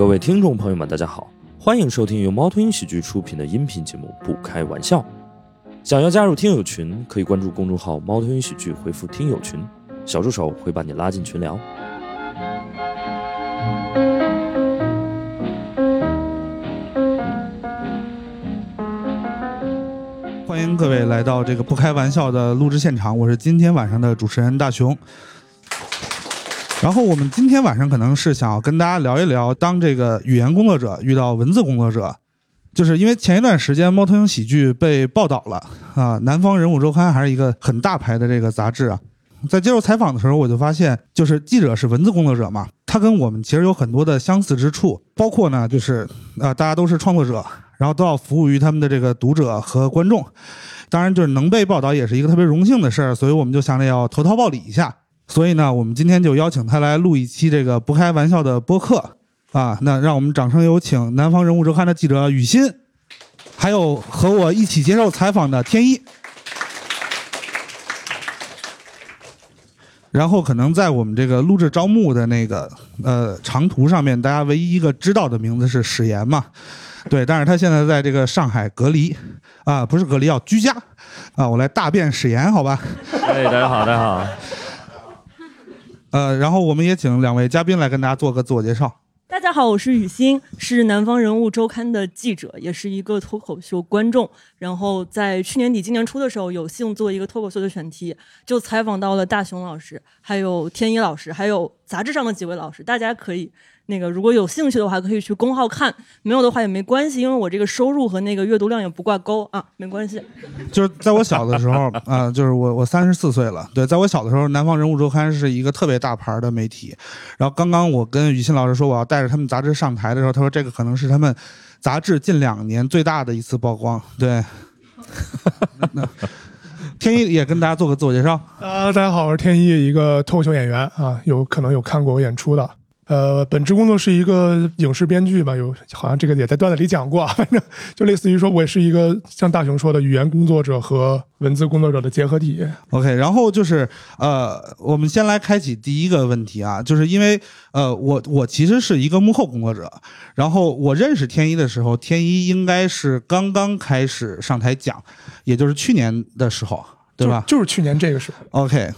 各位听众朋友们，大家好，欢迎收听由猫头鹰喜剧出品的音频节目《不开玩笑》。想要加入听友群，可以关注公众号“猫头鹰喜剧”，回复“听友群”，小助手会把你拉进群聊。欢迎各位来到这个不开玩笑的录制现场，我是今天晚上的主持人大熊。然后我们今天晚上可能是想要跟大家聊一聊，当这个语言工作者遇到文字工作者，就是因为前一段时间猫头鹰喜剧被报道了啊，南方人物周刊还是一个很大牌的这个杂志啊。在接受采访的时候，我就发现，就是记者是文字工作者嘛，他跟我们其实有很多的相似之处，包括呢，就是呃，大家都是创作者，然后都要服务于他们的这个读者和观众。当然，就是能被报道也是一个特别荣幸的事儿，所以我们就想着要投桃报李一下。所以呢，我们今天就邀请他来录一期这个不开玩笑的播客啊。那让我们掌声有请南方人物周刊的记者雨欣，还有和我一起接受采访的天一。然后可能在我们这个录制招募的那个呃长途上面，大家唯一一个知道的名字是史岩嘛，对，但是他现在在这个上海隔离啊，不是隔离，要居家啊。我来大便史岩，好吧？哎，大家好，大家好。呃，然后我们也请两位嘉宾来跟大家做个自我介绍。大家好，我是雨欣，是南方人物周刊的记者，也是一个脱口秀观众。然后在去年底、今年初的时候，有幸做一个脱口秀的选题，就采访到了大熊老师，还有天一老师，还有杂志上的几位老师。大家可以。那个如果有兴趣的话，可以去公号看；没有的话也没关系，因为我这个收入和那个阅读量也不挂钩啊，没关系。就是在我小的时候啊，就是我我三十四岁了。对，在我小的时候，《南方人物周刊》是一个特别大牌的媒体。然后刚刚我跟雨欣老师说我要带着他们杂志上台的时候，他说这个可能是他们杂志近两年最大的一次曝光。对，天一也跟大家做个自我介绍。啊，大家好，我是天一，一个脱口秀演员啊，有可能有看过我演出的。呃，本职工作是一个影视编剧吧，有好像这个也在段子里讲过，反正就类似于说，我也是一个像大雄说的语言工作者和文字工作者的结合体。OK，然后就是呃，我们先来开启第一个问题啊，就是因为呃，我我其实是一个幕后工作者，然后我认识天一的时候，天一应该是刚刚开始上台讲，也就是去年的时候，对吧？就是去年这个时候。OK，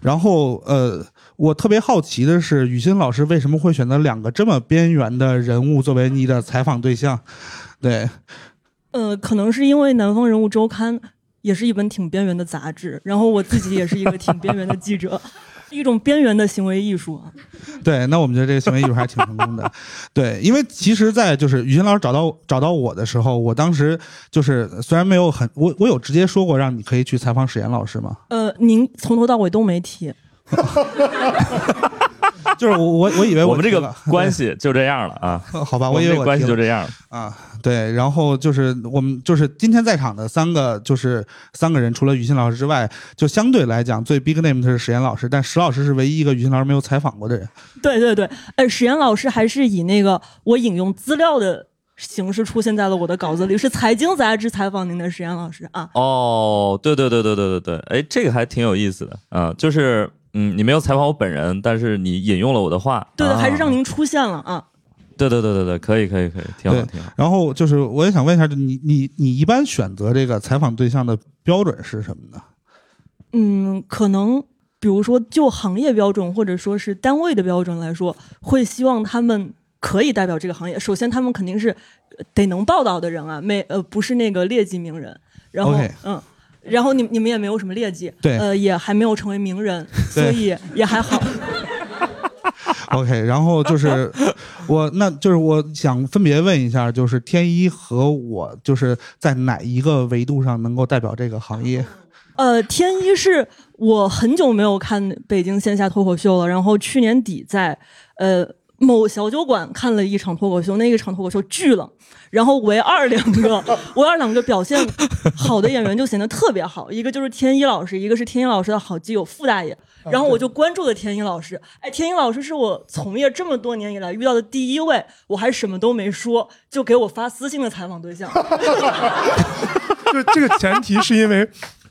然后呃。我特别好奇的是，雨欣老师为什么会选择两个这么边缘的人物作为你的采访对象？对，呃，可能是因为《南方人物周刊》也是一本挺边缘的杂志，然后我自己也是一个挺边缘的记者，一种边缘的行为艺术。对，那我们觉得这个行为艺术还挺成功的。对，因为其实，在就是于谦老师找到找到我的时候，我当时就是虽然没有很，我我有直接说过让你可以去采访史岩老师吗？呃，您从头到尾都没提。就是我我我以为我们这个 关系就这样了啊，好吧，我以为关系就这样了啊，对，然后就是我们就是今天在场的三个就是三个人，除了雨欣老师之外，就相对来讲最 big name 的是史岩老师，但史老师是唯一一个雨欣老师没有采访过的人。对对对，呃，史岩老师还是以那个我引用资料的形式出现在了我的稿子里，是财经杂志采访您的石岩老师啊。哦，对对对对对对对，哎，这个还挺有意思的啊，就是。嗯，你没有采访我本人，但是你引用了我的话。对的，还是让您出现了啊。对对对对对，可以可以可以，挺好挺好。然后就是，我也想问一下，你你你一般选择这个采访对象的标准是什么呢？嗯，可能比如说就行业标准或者说是单位的标准来说，会希望他们可以代表这个行业。首先，他们肯定是得能报道的人啊，没呃不是那个劣迹名人。然后嗯。然后你你们也没有什么劣迹，对，呃，也还没有成为名人，所以也还好。OK，然后就是我，那就是我想分别问一下，就是天一和我，就是在哪一个维度上能够代表这个行业？呃，天一是我很久没有看北京线下脱口秀了，然后去年底在呃某小酒馆看了一场脱口秀，那一场脱口秀巨冷。然后唯二两个，唯二两个表现好的演员就显得特别好，一个就是天一老师，一个是天一老师的好基友傅大爷。然后我就关注了天一老师，哎，天一老师是我从业这么多年以来遇到的第一位，我还什么都没说就给我发私信的采访对象。就这个前提是因为。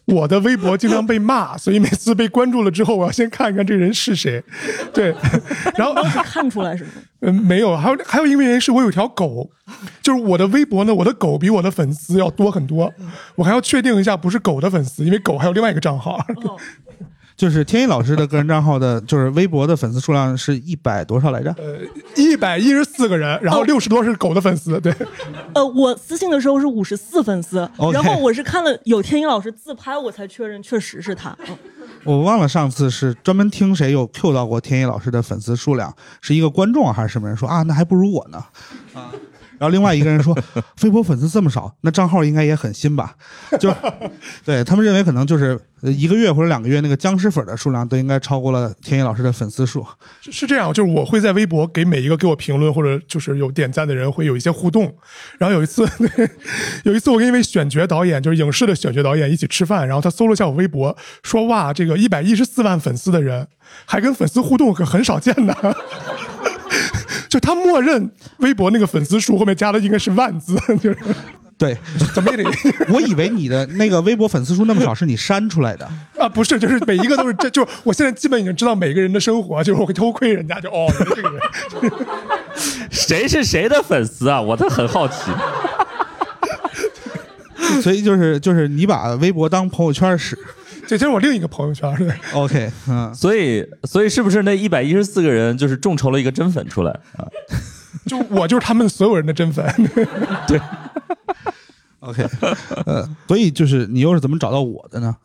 我的微博经常被骂，所以每次被关注了之后，我要先看一看这人是谁。对，然后当时看出来是吗？嗯，没有，还有还有一个原因是我有条狗，就是我的微博呢，我的狗比我的粉丝要多很多，我还要确定一下不是狗的粉丝，因为狗还有另外一个账号。哦，就是天一老师的个人账号的，就是微博的粉丝数量是一百多少来着？呃一百一十四个人，然后哦六十多是狗的粉丝，对，呃，我私信的时候是五十四粉丝然后我是看了有天一老师自拍，我才确认确实是他。嗯我忘了上次是专门听谁有 Q 到过天一老师的粉丝数量，是一个观众还是什么人说啊？那还不如我呢啊。然后另外一个人说，飞博粉丝这么少，那账号应该也很新吧？就 对他们认为可能就是呃一个月或者两个月那个僵尸粉的数量都应该超过了天一老师的粉丝数。是是这样，就是我会在微博给每一个给我评论或者就是有点赞的人会有一些互动。然后有一次，有一次我跟一位选角导演，就是影视的选角导演一起吃饭，然后他搜了一下我微博，说哇，这个一百一十四万粉丝的人还跟粉丝互动，可很少见的。就他默认微博那个粉丝数后面加的应该是万字，就是对，怎么也得 我以为你的那个微博粉丝数那么少是你删出来的。啊，不是，就是每一个都是这，就我现在基本已经知道每个人的生活，就是我会偷窥人家，就哦，原来这个人。谁是谁的粉丝啊？我都很好奇。所以就是就是你把微博当朋友圈使。这这是我另一个朋友圈，对 OK，嗯，所以，所以是不是那一百一十四个人就是众筹了一个真粉出来啊？就我就是他们所有人的真粉。对 OK，呃，所以就是你又是怎么找到我的呢？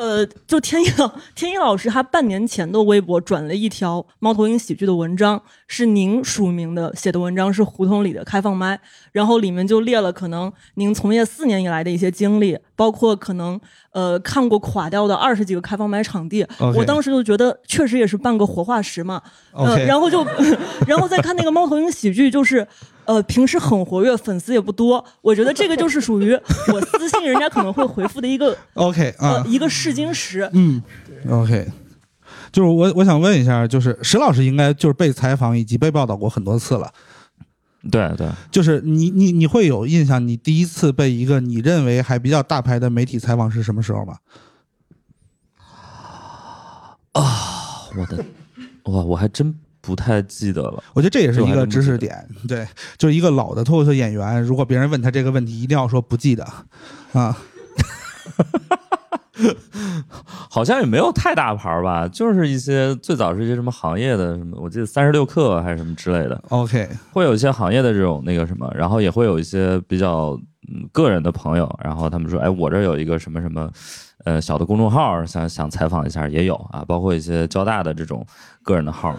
呃，就天一老天一老师，他半年前的微博转了一条猫头鹰喜剧的文章，是您署名的写的文章，是胡同里的开放麦，然后里面就列了可能您从业四年以来的一些经历，包括可能呃看过垮掉的二十几个开放麦场地。我当时就觉得确实也是半个活化石嘛，呃然后就 然后再看那个猫头鹰喜剧，就是。呃，平时很活跃，粉丝也不多。我觉得这个就是属于我私信人家可能会回复的一个 OK 啊呃，一个试金石。嗯，OK，就是我我想问一下，就是石老师应该就是被采访以及被报道过很多次了，对对，就是你你你会有印象，你第一次被一个你认为还比较大牌的媒体采访是什么时候吗？啊我的，哇，我还真不太记得了。我觉得这也是一个知识点，对，就是一个老的脱口秀演员，如果别人问他这个问题，一定要说不记得，啊，好像也没有太大牌儿吧，就是一些最早是一些什么行业的什么，我记得三十六氪还是什么之类的，OK，会有一些行业的这种那个什么，然后也会有一些比较嗯个人的朋友，然后他们说，哎，我这儿有一个什么什么。呃，小的公众号想想采访一下也有啊，包括一些交大的这种个人的号，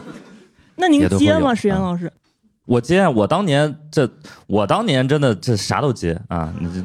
那您接吗，石岩啊老师？我接，我当年这，我当年真的这啥都接啊，你这，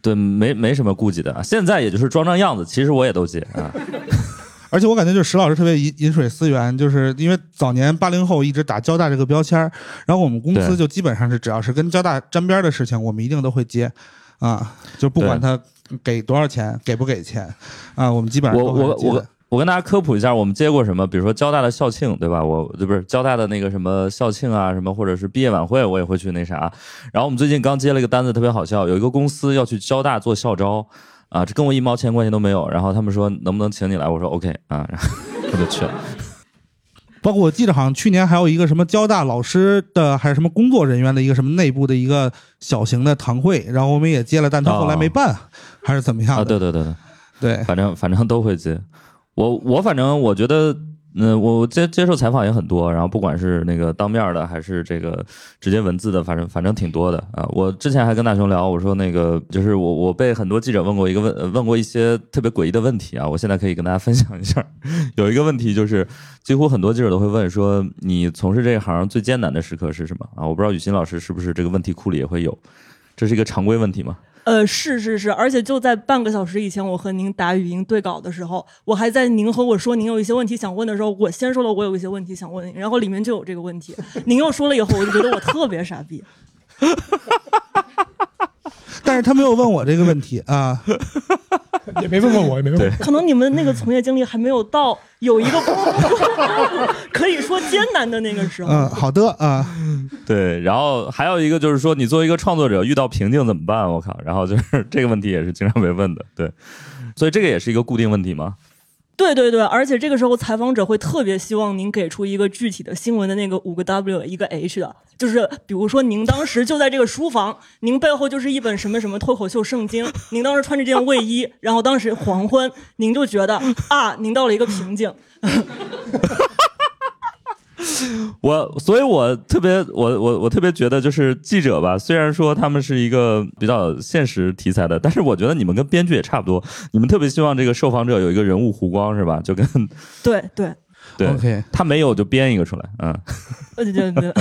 对，没没什么顾忌的。现在也就是装装样子，其实我也都接啊。而且我感觉就是石老师特别饮饮水思源，就是因为早年八零后一直打交大这个标签儿，然后我们公司就基本上是只要是跟交大沾边儿的事情，我们一定都会接，啊，就不管他给多少钱，给不给钱，啊，我们基本上我都会接的我我我跟大家科普一下，我们接过什么，比如说交大的校庆，对吧？我这不是交大的那个什么校庆啊，什么或者是毕业晚会，我也会去那啥。然后我们最近刚接了一个单子，特别好笑，有一个公司要去交大做校招，啊，这跟我一毛钱关系都没有。然后他们说能不能请你来，我说 OK 啊，然后我就去了。包括我记得好像去年还有一个什么交大老师的还是什么工作人员的一个什么内部的一个小型的堂会，然后我们也接了，但他后来没办，还是怎么样的？啊，对对对对。对反正反正都会接。我我反正我觉得，嗯、我接接受采访也很多，然后不管是那个当面的，还是这个直接文字的，反正反正挺多的啊。我之前还跟大雄聊，我说那个就是我我被很多记者问过一个问问过一些特别诡异的问题啊，我现在可以跟大家分享一下。有一个问题就是，几乎很多记者都会问说，你从事这一行最艰难的时刻是什么啊？我不知道雨欣老师是不是这个问题库里也会有，这是一个常规问题吗？呃，是是是，而且就在半个小时以前，我和您打语音对稿的时候，我还在您和我说您有一些问题想问的时候，我先说了我有一些问题想问您，然后里面就有这个问题，您又说了以后，我就觉得我特别傻逼。但是他没有问我这个问题啊。也没问过我，也没问过我。可能你们那个从业经历还没有到有一个 可以说艰难的那个时候。嗯，好的啊，对，然后还有一个就是说，你作为一个创作者遇到瓶颈怎么办？我靠，然后就是这个问题也是经常被问的，对，所以这个也是一个固定问题吗？对对对，而且这个时候采访者会特别希望您给出一个具体的新闻的那个五个 W 一个 H 的，就是比如说您当时就在这个书房，您背后就是一本什么什么脱口秀圣经，您当时穿着这件卫衣，然后当时黄昏，您就觉得啊，您到了一个瓶颈。我，所以我特别，我我我特别觉得，就是记者吧，虽然说他们是一个比较现实题材的，但是我觉得你们跟编剧也差不多，你们特别希望这个受访者有一个人物弧光，是吧？就跟对对对 OK 他没有就编一个出来，嗯，对对对，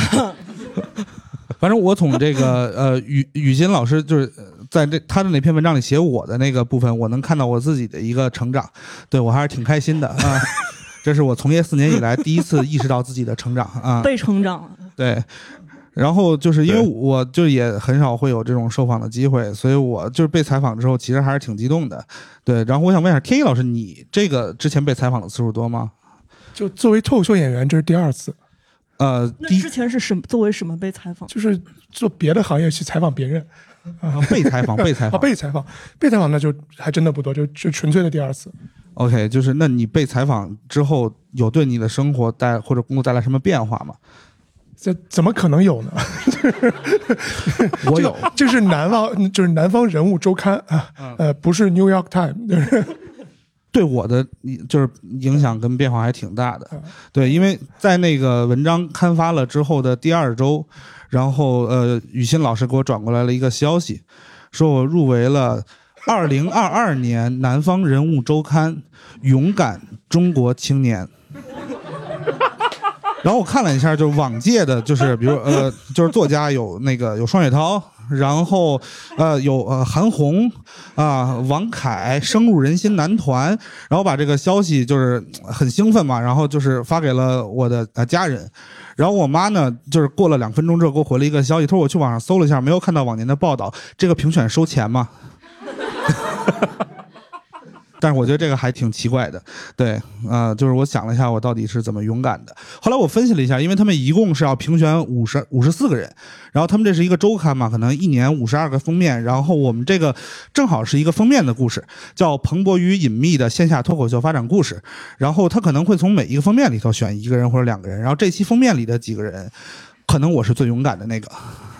反正我从这个呃雨雨欣老师就是呃在这他的那篇文章里写我的那个部分，我能看到我自己的一个成长，对我还是挺开心的啊。这是我从业四年以来第一次意识到自己的成长啊，被成长了。对。然后就是因为我就也很少会有这种受访的机会，所以我就是被采访之后，其实还是挺激动的。对，然后我想问一下天一老师，你这个之前被采访的次数多吗？就作为脱口秀演员，这是第二次，呃，第之前是什么？作为什么被采访？就是做别的行业去采访别人啊被采访，被采 啊，访，被采访，被采访那就还真的不多，就就纯粹的第二次。OK，就是那你被采访之后，有对你的生活带或者工作带来什么变化吗？这怎么可能有呢？我有，这是南方，就是南方人物周刊啊，呃，不是 New York Times，就是 对我的就是影响跟变化还挺大的嗯。对，因为在那个文章刊发了之后的第二周，然后呃，雨欣老师给我转过来了一个消息，说我入围了二零二二年南方人物周刊勇敢中国青年。然后我看了一下，就是往届的，就是比如呃，就是作家有那个有双雪涛，然后呃有呃韩红啊、王凯，深入人心男团，然后把这个消息就是呃很兴奋嘛，然后就是发给了我的呃家人，然后我妈呢就是过了两分钟之后给我回了一个消息，她说我去网上搜了一下，没有看到往年的报道，这个评选收钱吗？但是我觉得这个还挺奇怪的，对，呃，就是我想了一下，我到底是怎么勇敢的。后来我分析了一下，因为他们一共是要评选五十五十四个人，然后他们这是一个周刊嘛，可能一年五十二个封面，然后我们这个正好是一个封面的故事，叫《蓬勃与隐秘的线下脱口秀发展故事》，然后他可能会从每一个封面里头选一个人或者两个人，然后这期封面里的几个人，可能我是最勇敢的那个，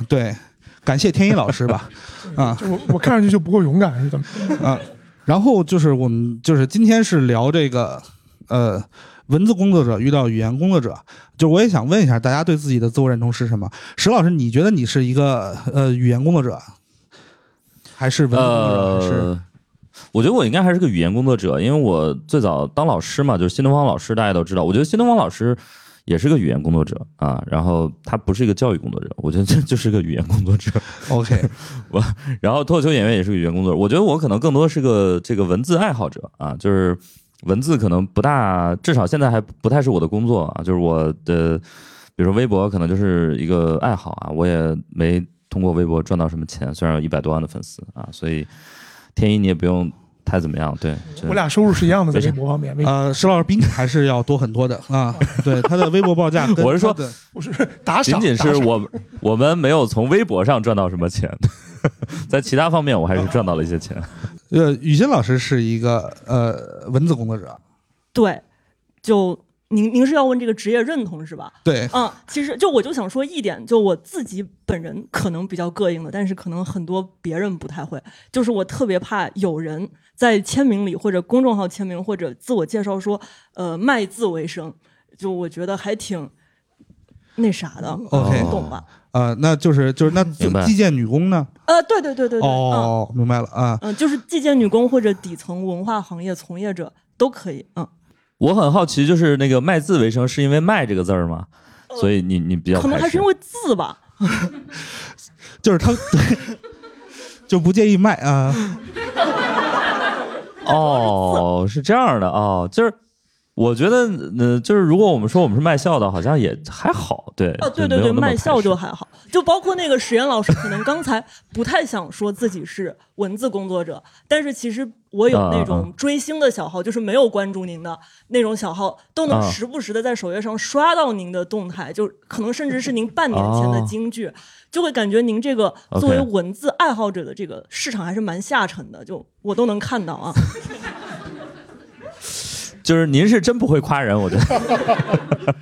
对，感谢天一老师吧，啊。我我看上去就不够勇敢，是怎么？啊，然后就是我们就是今天是聊这个呃文字工作者遇到语言工作者，就我也想问一下大家对自己的自我认同是什么？石老师，你觉得你是一个呃语言工作者，还是文字工作者？还是呃，我觉得我应该还是个语言工作者，因为我最早当老师嘛，就是新东方老师，大家都知道。我觉得新东方老师也是个语言工作者啊，然后他不是一个教育工作者，我觉得这 就是个语言工作者。OK 我然后脱口秀演员也是个语言工作者，我觉得我可能更多是个这个文字爱好者啊，就是文字可能不大，至少现在还不太是我的工作啊，就是我的，比如说微博可能就是一个爱好啊，我也没通过微博赚到什么钱，虽然有一百多万的粉丝啊，所以天一你也不用太怎么样，对，我俩收入是一样的，在微博方面，微呃，石老师比你还是要多很多的啊。对，他的微博报价我是说不 是打赏，仅仅是我我们没有从微博上赚到什么钱，在其他方面我还是赚到了一些钱。呃，雨欣老师是一个呃文字工作者，对，就您您是要问这个职业认同是吧？对，嗯，其实就我就想说一点，就我自己本人可能比较膈应的，但是可能很多别人不太会，就是我特别怕有人在签名里或者公众号签名或者自我介绍说，呃，卖字为生，就我觉得还挺那啥的 OK 懂吧？呃，那就是就是那明白计件女工呢？呃，对对对对对，嗯哦，明白了啊。嗯，就是寄件女工或者底层文化行业从业者都可以，嗯，我很好奇，就是那个卖字为生，是因为“卖”这个字儿吗？所以你你比较可能还是因为字吧，就是他 就不介意卖啊。哦，是这样的哦，就是我觉得，呃，就是如果我们说我们是卖笑的，好像也还好，对，啊，对对对，卖笑就还好，就包括那个史岩老师，可能刚才不太想说自己是文字工作者，但是其实我有那种追星的小号，就是没有关注您的那种小号，都能啊。时不时的在首页上刷到您的动态，就可能甚至是您半年前的哦京剧，就会感觉您这个作为文字爱好者的这个市场还是蛮下沉的，就我都能看到啊。就是您是真不会夸人，我觉得。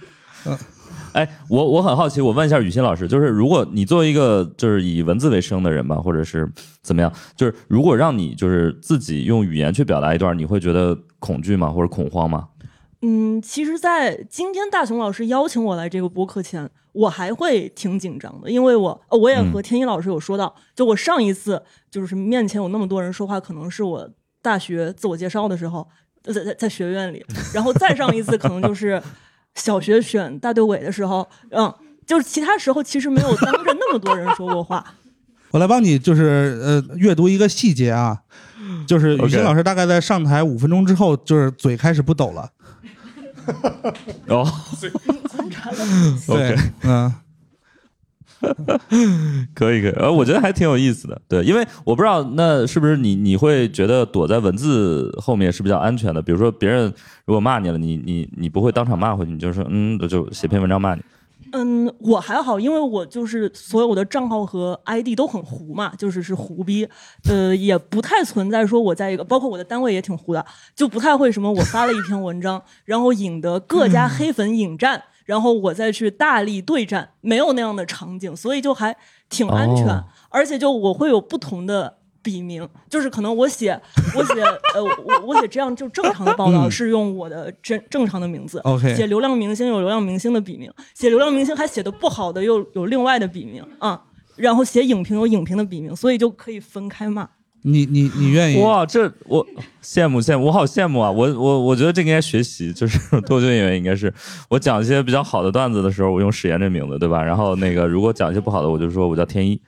哎，我我很好奇，我问一下雨欣老师，就是如果你作为一个就是以文字为生的人吧，或者是怎么样，就是如果让你就是自己用语言去表达一段，你会觉得恐惧吗，或者恐慌吗？嗯，其实，在今天大雄老师邀请我来这个播客前，我还会挺紧张的，因为我呃我也和天一老师有说到，就我上一次就是面前有那么多人说话，可能是我大学自我介绍的时候，呃在在在学院里，然后再上一次可能就是小学选大队委的时候，嗯，就是其他时候其实没有当着那么多人说过话。我来帮你就是呃阅读一个细节啊，就是雨欣老师大概在上台五分钟之后，就是嘴开始不抖了。哦。对，OK，，嗯，可以可以，呃，我觉得还挺有意思的，对，因为我不知道那是不是你你会觉得躲在文字后面是比较安全的，比如说别人如果骂你了，你你你不会当场骂回去，你就说嗯，就写篇文章骂你。嗯，我还好，因为我就是所有的账号和 ID 都很糊嘛，就是是糊逼，呃，也不太存在说我在一个，包括我的单位也挺糊的，就不太会什么我发了一篇文章，然后引得各家黑粉引战，然后我再去大力对战，没有那样的场景，所以就还挺安全，哦而且就我会有不同的。笔名就是可能我写我写呃我我写这样就正常的报道嗯是用我的正正常的名字 OK 写流量明星有流量明星的笔名，写流量明星还写的不好的又有另外的笔名啊，然后写影评有影评的笔名，所以就可以分开骂。你你你愿意？哇，这我羡慕羡慕，我好羡慕啊！我我我觉得这个应该学习，就是 脱口秀演员应该是我讲一些比较好的段子的时候，我用史岩这名字，对吧？然后那个如果讲一些不好的，我就说我叫天一。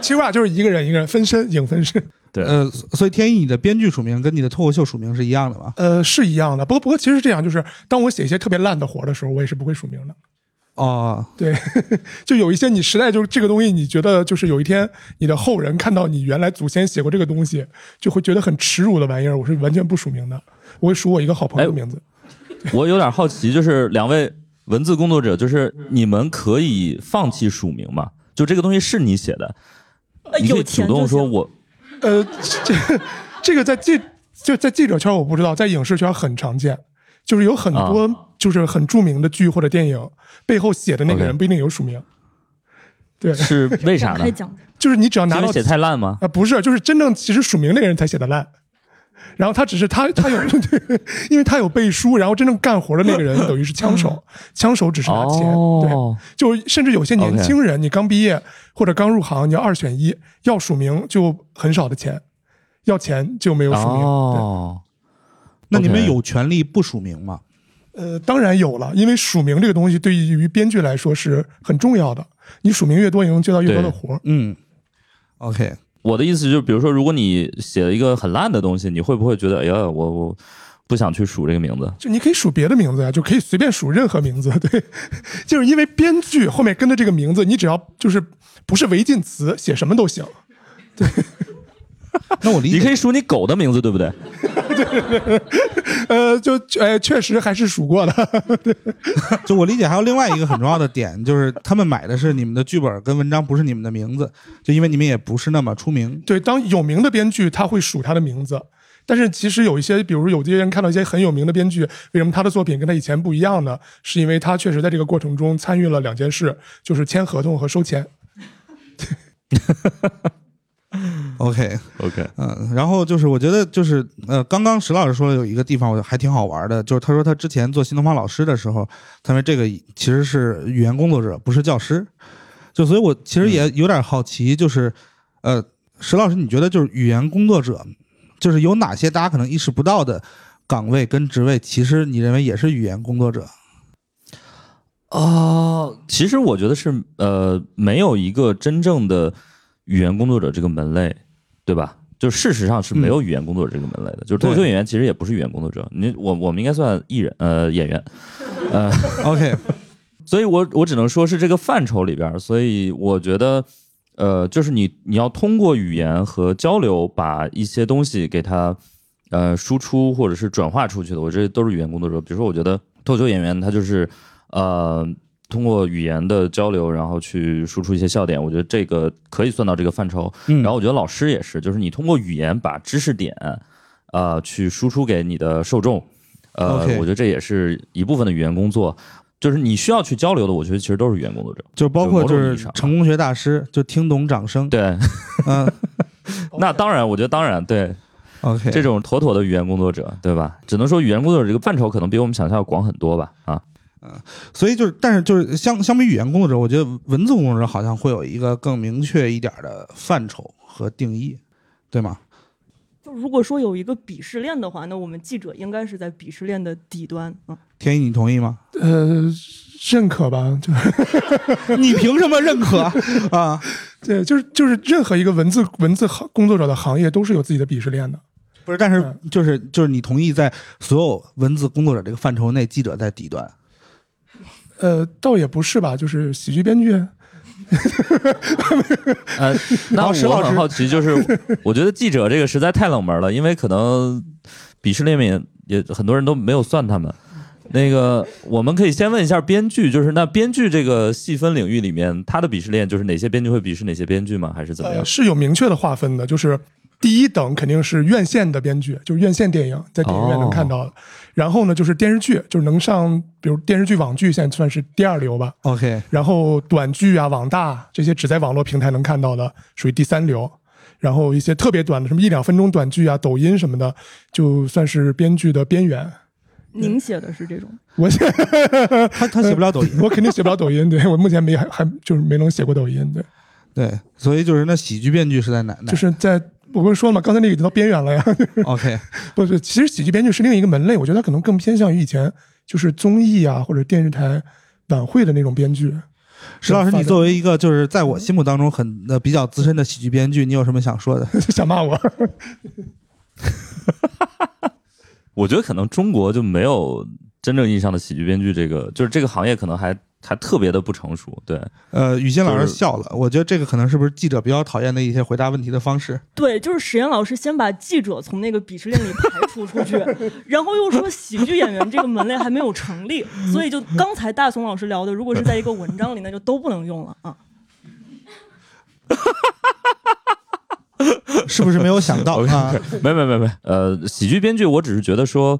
其实我俩就是一个人一个人分身影分身，对，呃，所以天一你的编剧署名跟你的脱口秀署名是一样的吗？呃，是一样的。不过不过其实是这样，就是当我写一些特别烂的活的时候，我也是不会署名的。哦，对，就有一些你实在就是这个东西，你觉得就是有一天你的后人看到你原来祖先写过这个东西，就会觉得很耻辱的玩意儿，我是完全不署名的，我会署我一个好朋友的名字。我有点好奇，就是两位文字工作者，就是你们可以放弃署名吗？就这个东西是你写的，呃，你可以主有钱就行。动说我呃，这这个在记就在记者圈我不知道，在影视圈很常见，就是有很多啊就是很著名的剧或者电影背后写的那个人不一定有署名。对，是为啥呢？就是你只要拿到写太烂吗？啊，不是，就是真正其实署名那个人才写的烂，然后他只是他他有，因为他有背书，然后真正干活的那个人等于是枪手，枪手只是拿钱，哦，对，就甚至有些年轻人，你刚毕业或者刚入行，你要二选一，要署名就很少的钱，要钱就没有署名，哦，那你们有权利不署名吗？对，呃，当然有了，因为署名这个东西对于编剧来说是很重要的，你署名越多，你能接到越多的活儿。嗯，OK，我的意思就是，比如说，如果你写了一个很烂的东西，你会不会觉得，哎呀，我我不想去署这个名字？就你可以署别的名字呀，就可以随便署任何名字，对，就是因为编剧后面跟的这个名字，你只要就是不是违禁词，写什么都行。对 那我理解你可以数你狗的名字，对不对？呃，就呃，确实还是数过的。对 就我理解，还有另外一个很重要的点，就是他们买的是你们的剧本跟文章，不是你们的名字，就因为你们也不是那么出名。对，当有名的编剧他会数他的名字，但是其实有一些，比如有些人看到一些很有名的编剧，为什么他的作品跟他以前不一样呢？是因为他确实在这个过程中参与了两件事，就是签合同和收钱。OK，OK，嗯，然后就是我觉得就是呃，刚刚石老师说的有一个地方我还挺好玩的，就是他说他之前做新东方老师的时候，他说这个其实是语言工作者，不是教师。就所以，我其实也有点好奇，就是呃，石老师，你觉得就是语言工作者，就是有哪些大家可能意识不到的岗位跟职位，其实你认为也是语言工作者？啊，其实我觉得是呃，没有一个真正的语言工作者这个门类，对吧？就事实上是没有语言工作者这个门类的，就是脱口秀演员其实也不是语言工作者，你我我们应该算艺人呃演员，呃 OK，所以我我只能说是这个范畴里边儿，所以我觉得，呃，就是你你要通过语言和交流，把一些东西给它呃输出或者是转化出去的，我这都是语言工作者。比如说，我觉得脱口秀演员他就是呃通过语言的交流，然后去输出一些笑点，我觉得这个可以算到这个范畴。嗯然后我觉得老师也是，就是你通过语言把知识点，呃，去输出给你的受众，呃我觉得这也是一部分的语言工作。就是你需要去交流的，我觉得其实都是语言工作者。就包括就是成功学大师，就听懂掌声。对，嗯 那当然，我觉得当然对，OK，这种妥妥的语言工作者，对吧？只能说语言工作者这个范畴可能比我们想象要广很多吧。啊，所以就是，但是就是相相比语言工作者，我觉得文字工作者好像会有一个更明确一点的范畴和定义，对吗？就如果说有一个鄙视链的话，那我们记者应该是在鄙视链的底端嗯。天一，你同意吗？呃，认可吧，就 你凭什么认可啊？对，就是就是任何一个文字文字行工作者的行业都是有自己的鄙视链的。不是，但是就是就是你同意在所有文字工作者这个范畴内，记者在底端。呃，倒也不是吧，就是喜剧编剧，呃，那我很好奇，就是 我觉得记者这个实在太冷门了，因为可能鄙视链里面也很多人都没有算他们。那个，我们可以先问一下编剧，就是那编剧这个细分领域里面，他的鄙视链就是哪些编剧会鄙视哪些编剧吗？还是怎么样呃，？是有明确的划分的，就是第一等肯定是院线的编剧，就是院线电影在电影院能看到的。然后呢，就是电视剧，就是能上，比如电视剧、网剧，现在算是第二流吧。OK，然后短剧啊、网大这些只在网络平台能看到的，属于第三流。然后一些特别短的，什么一两分钟短剧啊、抖音什么的，就算是编剧的边缘。您写的是这种，我写 他他写不了抖音，我肯定写不了抖音，对我目前没还还就是没能写过抖音，对，对，所以就是那喜剧编剧是在哪？哪就是在我不是说了吗？刚才那个已经到边缘了呀。OK，不是，其实喜剧编剧是另一个门类，我觉得他可能更偏向于以前就是综艺啊或者电视台晚会的那种编剧。石老师，你作为一个就是在我心目当中很呃比较资深的喜剧编剧，你有什么想说的？想骂我？我觉得可能中国就没有真正意义上的喜剧编剧这个，就是这个行业可能还还特别的不成熟。对，呃，雨欣老师就是笑了，我觉得这个可能是不是记者比较讨厌的一些回答问题的方式？对，就是史岩老师先把记者从那个鄙视链里排除出去，然后又说喜剧演员这个门类还没有成立，所以就刚才大松老师聊的，如果是在一个文章里，那就都不能用了啊。是不是没有想到 啊？没没没没，呃，喜剧编剧，我只是觉得说，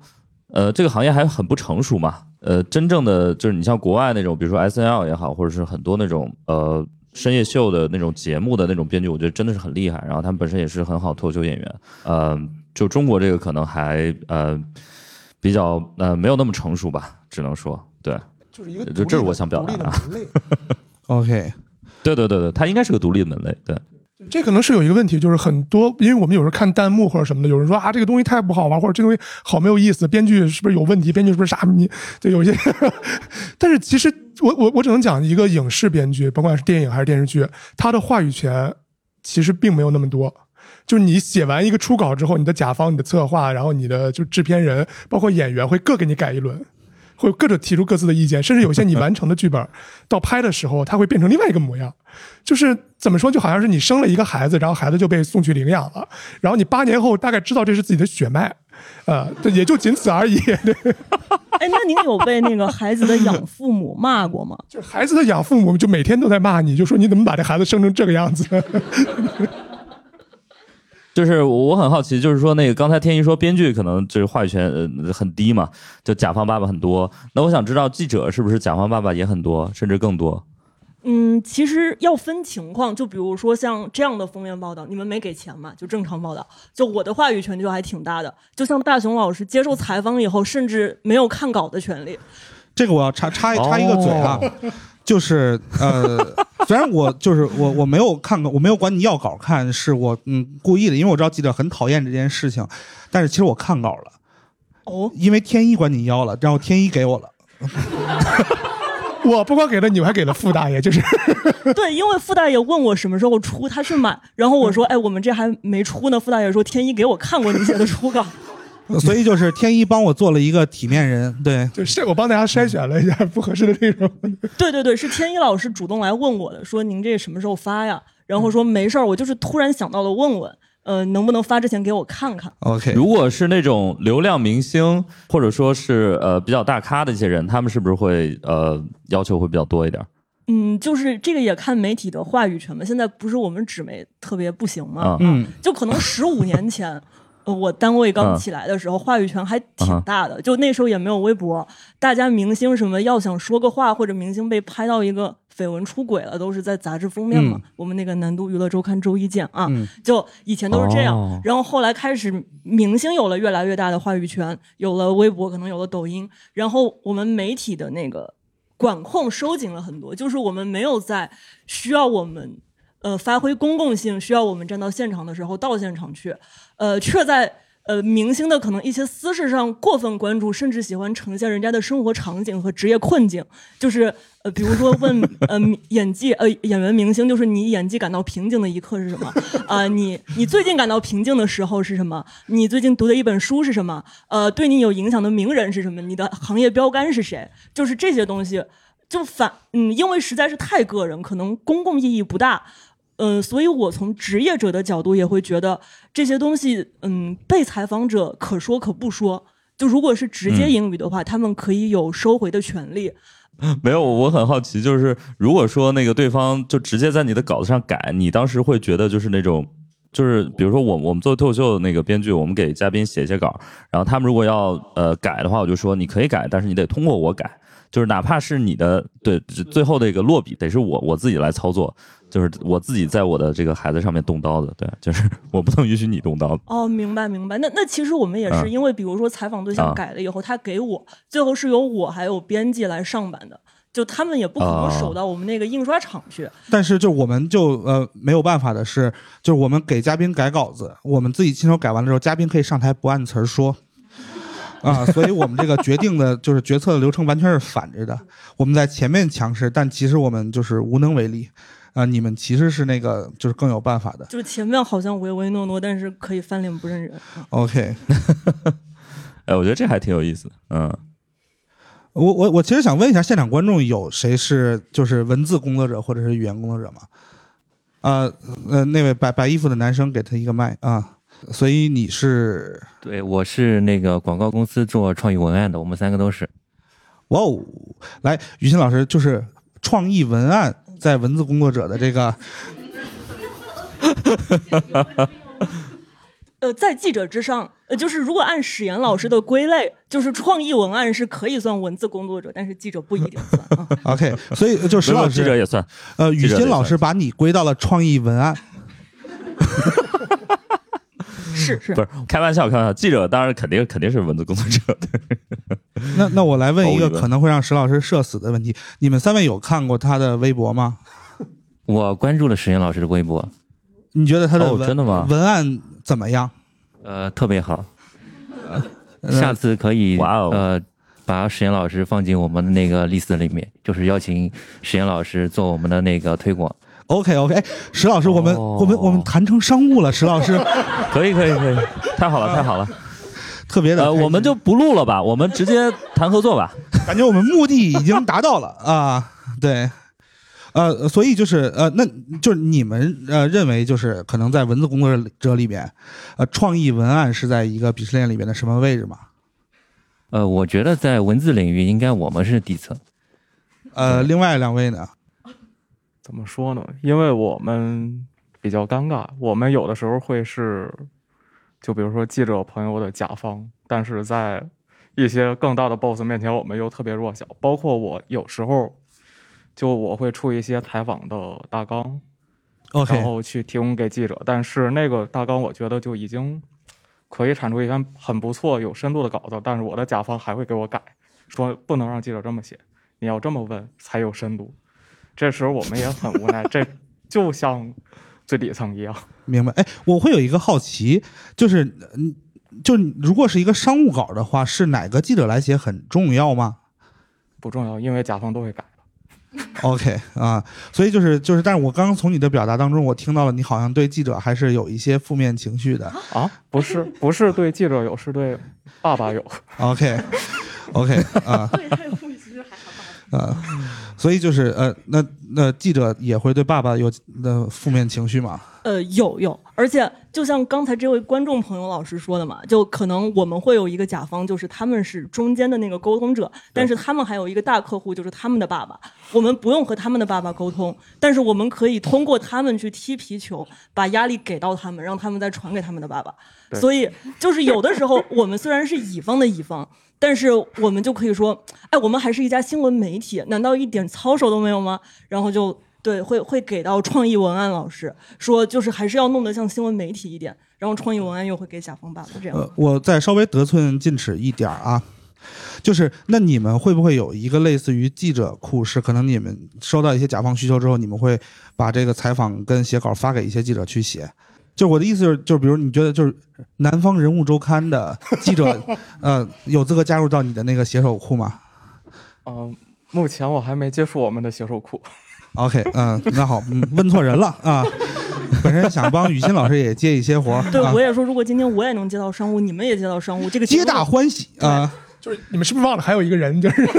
呃，这个行业还很不成熟嘛。呃，真正的就是你像国外那种，比如说 S N L 也好，或者是很多那种呃深夜秀的那种节目的那种编剧，我觉得真的是很厉害。然后他们本身也是很好脱口秀演员。呃，就中国这个可能还呃比较呃没有那么成熟吧，只能说对就是一个这这是我想表达的啊独立的门类。OK，对对对对，它应该是个独立的门类。对，这可能是有一个问题，就是很多，因为我们有时候看弹幕或者什么的，有人说啊这个东西太不好玩，或者这东西好没有意思，编剧是不是有问题？编剧是不是傻逼？就有些，但是其实我我我只能讲一个影视编剧，甭管是电影还是电视剧，他的话语权其实并没有那么多。就是你写完一个初稿之后，你的甲方、你的策划，然后你的就制片人，包括演员会各给你改一轮，会各种提出各自的意见，甚至有些你完成的剧本到拍的时候，它会变成另外一个模样。就是怎么说，就好像是你生了一个孩子，然后孩子就被送去领养了，然后你八年后大概知道这是自己的血脉，呃、对也就仅此而已。对，哎，那您有被那个孩子的养父母骂过吗？就孩子的养父母就每天都在骂你，就说你怎么把这孩子生成这个样子？就是我很好奇，就是说那个刚才天一说编剧可能就是话语权很低嘛，就甲方爸爸很多。那我想知道记者是不是甲方爸爸也很多，甚至更多？嗯，其实要分情况，就比如说像这样的封面报道，你们没给钱嘛，就正常报道。就我的话语权就还挺大的，就像大雄老师接受采访以后，甚至没有看稿的权利。这个我要插插插一个嘴啊，就是呃，虽然我就是我我没有看过，我没有管你要稿看，是我嗯故意的，因为我知道记者很讨厌这件事情，但是其实我看稿了，哦，因为天一管你要了，然后天一给我了。我不光给了你，我还给了傅大爷，就是 对，因为傅大爷问我什么时候出，他去买，然后我说，哎，我们这还没出呢。傅大爷说，天一给我看过你写的初稿。所以就是天一帮我做了一个体面人，对，就是我帮大家筛选了一下 不合适的内容。对对对，是天一老师主动来问我的，说您这什么时候发呀？然后说没事儿，我就是突然想到了问问，呃，能不能发之前给我看看？OK，如果是那种流量明星，或者说是呃比较大咖的一些人，他们是不是会呃要求会比较多一点？嗯，就是这个也看媒体的话语权嘛。现在不是我们纸媒特别不行吗？啊嗯，就可能十五年前，呃，我单位刚嗯起来的时候，话语权还啊挺大的。就那时候也没有微博，大家明星什么要想说个话，或者明星被拍到一个绯闻出轨了，都是在杂志封面嘛。嗯我们那个南都娱乐周刊周一见啊，嗯就以前都是这样。哦然后后来开始，明星有了越来越大的话语权，有了微博，可能有了抖音，然后我们媒体的那个管控收紧了很多，就是我们没有在需要我们呃发挥公共性，需要我们站到现场的时候到现场去，呃，却在呃明星的可能一些私事上过分关注，甚至喜欢呈现人家的生活场景和职业困境，就是呃，比如说问呃 演技呃演员明星，就是你演技感到瓶颈的一刻是什么啊、你你最近感到瓶颈的时候是什么？你最近读的一本书是什么？呃，对你有影响的名人是什么？你的行业标杆是谁？就是这些东西，就反嗯，因为实在是太个人，可能公共意义不大。呃，所以我从职业者的角度也会觉得这些东西，嗯，被采访者可说可不说。就如果是直接嗯英语的话，他们可以有收回的权利。没有，我很好奇，就是如果说那个对方就直接在你的稿子上改，你当时会觉得就是那种。就是比如说我我们做脱口秀的那个编剧，我们给嘉宾写一些稿，然后他们如果要呃改的话，我就说你可以改，但是你得通过我改，就是哪怕是你的对最后的一个落笔得是我我自己来操作，就是我自己在我的这个孩子上面动刀子，对，就是 我不能允许你动刀子。哦，明白明白。那那其实我们也啊是因为，比如说采访对象啊改了以后，他给我，最后是由我还有编辑来上版的，就他们也不可能啊守到我们那个印刷厂去。但是就我们就呃没有办法的是，就是我们给嘉宾改稿子，我们自己亲手改完了之后，嘉宾可以上台不按词儿说。啊，所以我们这个决定的就是决策的流程完全是反着的。我们在前面强势，但其实我们就是无能为力。啊、你们其实是那个就是更有办法的。就是前面好像唯唯诺诺，但是可以翻脸不认人。嗯 OK，哎，我觉得这还挺有意思的，嗯。我我我其实想问一下，现场观众有谁是就是文字工作者或者是语言工作者吗？呃呃，那位白白衣服的男生给他一个麦啊。所以你是对，我是那个广告公司做创意文案的，我们三个都是。哇哦，来，于欣老师就是创意文案在文字工作者的这个 呃，在记者之上，呃，就是如果按史岩老师的归类，就是创意文案是可以算文字工作者，但是记者不一定算啊。OK，所以就史老师，记者也算，呃，于记者也算欣老师把你归到了创意文案。是是不，是开玩笑，开玩笑。记者当然肯定肯定是文字工作者，对，那那我来问一个可能会让石老师社死的问题：你们三位有看过他的微博吗？我关注了石岩老师的微博，你觉得他的哦文、真的吗文案怎么样？呃，特别好。呃下次可以哇哦呃，把石岩老师放进我们的那个 list 里面，就是邀请石岩老师做我们的那个推广。OK OK，哎，石老师，我们、哦我们我们谈成商务了，石老师 可以可以可以，太好了太好了。特别的、呃，我们就不录了吧，我们直接谈合作吧。感觉我们目的已经达到了啊，对，呃，所以就是呃，那就是你们呃认为就是可能在文字工作者里边，呃，创意文案是在一个鄙视链里边的什么位置吗？呃，我觉得在文字领域，应该我们是底层。呃，另外两位呢？怎么说呢？因为我们比较尴尬，我们有的时候会是，就比如说记者朋友的甲方，但是在一些更大的 boss 面前，我们又特别弱小。包括我有时候，就我会出一些采访的大纲，然后去提供给记者，但是那个大纲我觉得就已经可以产出一篇很不错、有深度的稿子，但是我的甲方还会给我改，说不能让记者这么写，你要这么问才有深度。这时候我们也很无奈，这就像最底层一样。明白。哎，我会有一个好奇，就是嗯，就如果是一个商务稿的话，是哪个记者来写很重要吗？不重要，因为甲方都会改。OK 啊，所以就是就是，但是我刚刚从你的表达当中，我听到了你好像对记者还是有一些负面情绪的。啊，不是不是对记者有，是对爸爸有。OK OK 啊对，他有负面情绪还好吧？啊，所以就是呃，那那记者也会对爸爸有那负面情绪吗？呃，有有，而且就像刚才这位观众朋友老师说的嘛，就可能我们会有一个甲方，就是他们是中间的那个沟通者，但是他们还有一个大客户，就是他们的爸爸。我们不用和他们的爸爸沟通，但是我们可以通过他们去踢皮球，把压力给到他们，让他们再传给他们的爸爸。所以就是有的时候，我们虽然是乙方的乙方。但是我们就可以说，哎，我们还是一家新闻媒体，难道一点操守都没有吗？然后就对，会会给到创意文案老师说，就是还是要弄得像新闻媒体一点，然后创意文案又会给甲方爸爸这样。呃，我再稍微得寸进尺一点儿啊，就是那你们会不会有一个类似于记者库，是可能你们收到一些甲方需求之后，你们会把这个采访跟写稿发给一些记者去写？就我的意思就是，就比如你觉得就是《南方人物周刊》的记者，呃，有资格加入到你的那个写手库吗嗯、目前我还没接触我们的写手库。？OK，嗯、那好，嗯，问错人了啊。本身想帮雨欣老师也接一些活儿，对，啊我，也说，如果今天我也能接到商务，你们也接到商务，这个皆大欢喜啊。就是你们是不是忘了还有一个人？就是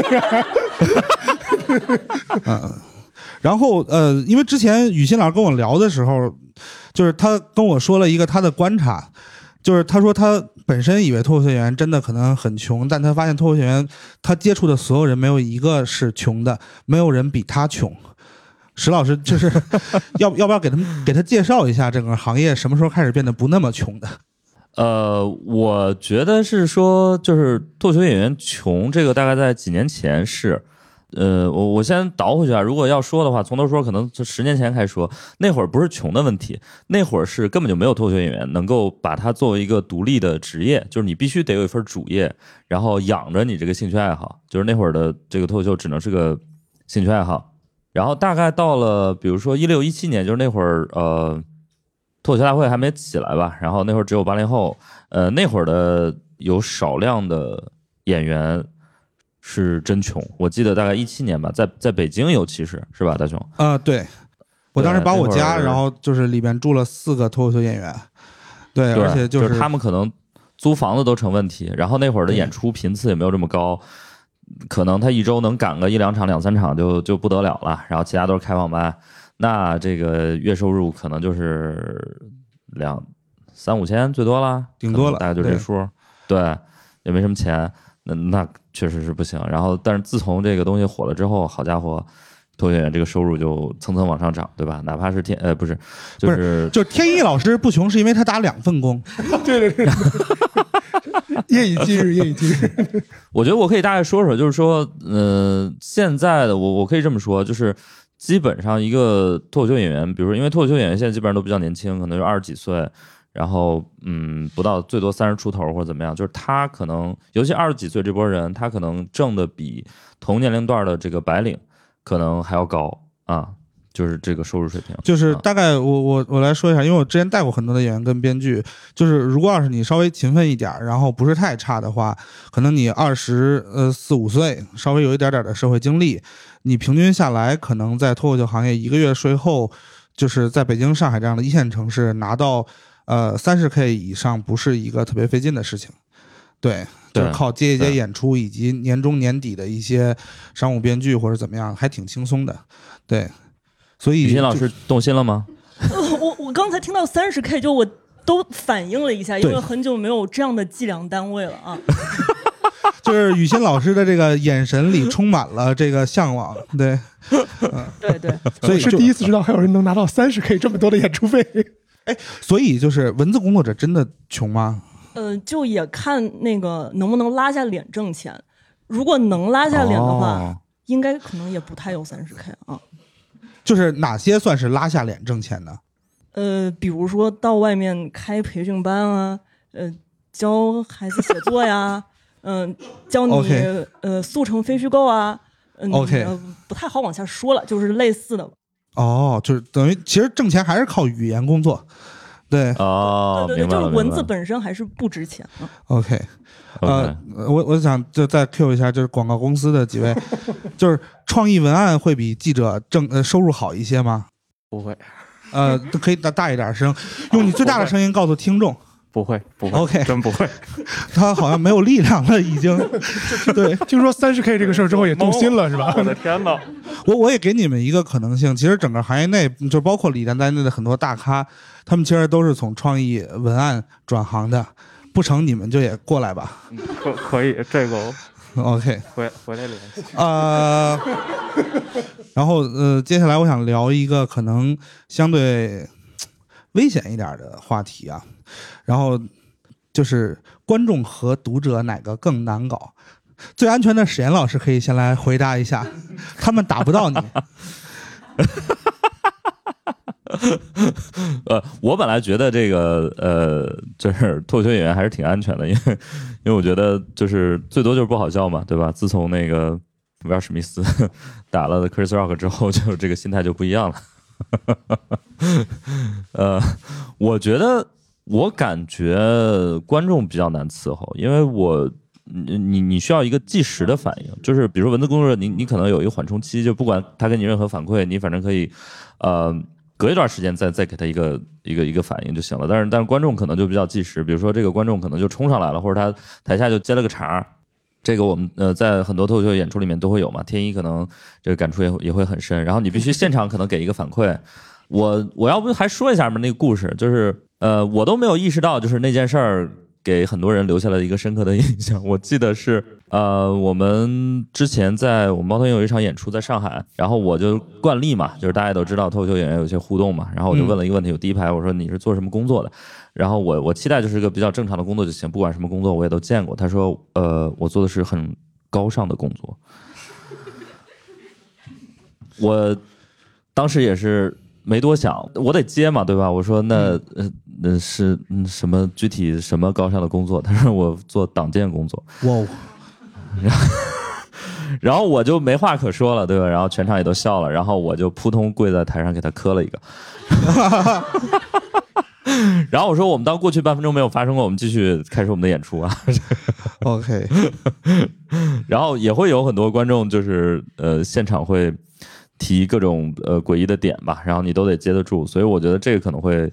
嗯然后呃，因为之前雨欣老师跟我聊的时候，就是他跟我说了一个他的观察，就是他说他本身以为脱口秀演员真的可能很穷，但他发现脱口秀演员他接触的所有人没有一个是穷的，没有人比他穷。石老师就是 要要不要给他们给他介绍一下整个行业什么时候开始变得不那么穷的？呃，我觉得是说，就是脱口秀演员穷，这个大概在几年前是，呃，我我先倒回去啊。如果要说的话，从头说，可能就十年前开始说，那会儿不是穷的问题，那会儿是根本就没有脱口秀演员能够把它作为一个独立的职业，就是你必须得有一份主业，然后养着你这个兴趣爱好。就是那会儿的这个脱口秀只能是个兴趣爱好。然后大概到了，比如说一六一七年，就是那会儿，呃，脱口秀大会还没起来吧，然后那会儿只有八零后，呃，那会儿的有少量的演员是真穷。我记得大概一七年吧，在在北京尤其是是吧，大雄？啊、对，我当时把我家，然后就是里边住了四个脱口秀演员，对，对，而且就是他们可能租房子都成问题，然后那会儿的演出频次也没有这么高，可能他一周能赶个一两场、两三场就就不得了了，然后其他都是开放班，那这个月收入可能就是两三五千最多了，顶多了大概就这数，对，也没什么钱，那那确实是不行。然后，但是自从这个东西火了之后，好家伙。脱口秀演员这个收入就蹭蹭往上涨，对吧？哪怕是天呃不是，就不是就是天一老师不穷，是因为他打两份工。对对对，夜以继日，夜以继日。我觉得我可以大概说说，就是说，呃，现在的我我可以这么说，就是基本上一个脱口秀演员，比如说，因为脱口秀演员现在基本上都比较年轻，可能就二十几岁，然后嗯，不到最多三十出头或者怎么样，就是他可能，尤其二十几岁这波人，他可能挣的比同年龄段的这个白领可能还要高啊，就是这个收入水平。就是啊大概我我我来说一下，因为我之前带过很多的演员跟编剧，就是如果要是你稍微勤奋一点儿，然后不是太差的话，可能你二十呃四五岁，稍微有一点点的社会经历，你平均下来可能在脱口秀行业一个月税后，就是在北京、上海这样的一线城市拿到呃三十 K 以上，不是一个特别费劲的事情。对，就是靠接一接演出以及年终年底的一些商务编剧或者怎么样，还挺轻松的。对，所以就雨欣老师动心了吗？我我刚才听到三十 K，就我都反应了一下，因为很久没有这样的计量单位了啊。就是雨欣老师的这个眼神里充满了这个向往，对，对对，所以是第一次知道还有人能拿到三十 K 这么多的演出费。所以就是文字工作者真的穷吗？呃，就也看那个能不能拉下脸挣钱。如果能拉下脸的话，哦应该可能也不太有三十 K 啊。就是哪些算是拉下脸挣钱呢？呃，比如说到外面开培训班啊，呃，教孩子写作呀，嗯、教你呃速成非虚构啊，嗯、不太好往下说了，就是类似的。哦，就是等于其实挣钱还是靠语言工作，对哦，对对对，就是文字本身还是不值钱的。，OK，呃 OK，我我想就再 Q 一下，就是广告公司的几位，就是创意文案会比记者挣呃收入好一些吗？不会，呃，可以大大一点声，用你最大的声音告诉听众，不会，不会 OK 真不会。他好像没有力量了，已经。对听说三十 K 这个事儿之后也动心了，是吧？我的天哪！我我也给你们一个可能性，其实整个行业内，就包括李诞在内的很多大咖，他们其实都是从创意文案转行的。不成，你们就也过来吧。可可以，这个 OK，回回来联系。呃，然后呃，接下来我想聊一个可能相对危险一点的话题啊，然后就是观众和读者哪个更难搞？最安全的史岩老师可以先来回答一下，他们打不到你。呃，我本来觉得这个呃，就是脱口秀演员还是挺安全的，因为因为我觉得就是最多就是不好笑嘛，对吧？自从那个威尔史密斯打了 Chris Rock 之后，就这个心态就不一样了。呃，我觉得我感觉观众比较难伺候，因为我你你你需要一个即时的反应，就是比如说文字工作者，你你可能有一个缓冲期，就不管他给你任何反馈，你反正可以呃隔一段时间再再给他一个一个一个反应就行了。但是但是观众可能就比较即时，比如说这个观众可能就冲上来了，或者他台下就接了个茬儿。这个我们呃在很多脱口秀演出里面都会有嘛，天一可能这个感触也也会很深，然后你必须现场可能给一个反馈。我我要不还说一下嘛那个故事，就是呃我都没有意识到，就是那件事儿给很多人留下了一个深刻的印象。我记得是呃我们之前在我们猫头鹰有一场演出在上海，然后我就惯例嘛，就是大家都知道脱口秀演员有些互动嘛，然后我就问了一个问题，我第一排我说你是做什么工作的？然后我我期待就是一个比较正常的工作就行，不管什么工作我也都见过。他说呃我做的是很高尚的工作。我当时也是没多想，我得接嘛，对吧？我说那呃那是嗯什么具体什么高尚的工作？他说我做党建工作，哇哦，然后我就没话可说了，对吧？然后全场也都笑了，然后我就扑通跪在台上给他磕了一个。然后我说我们当过去半分钟没有发生过，我们继续开始我们的演出啊。OK，然后也会有很多观众就是呃现场会提各种呃诡异的点吧，然后你都得接得住，所以我觉得这个可能会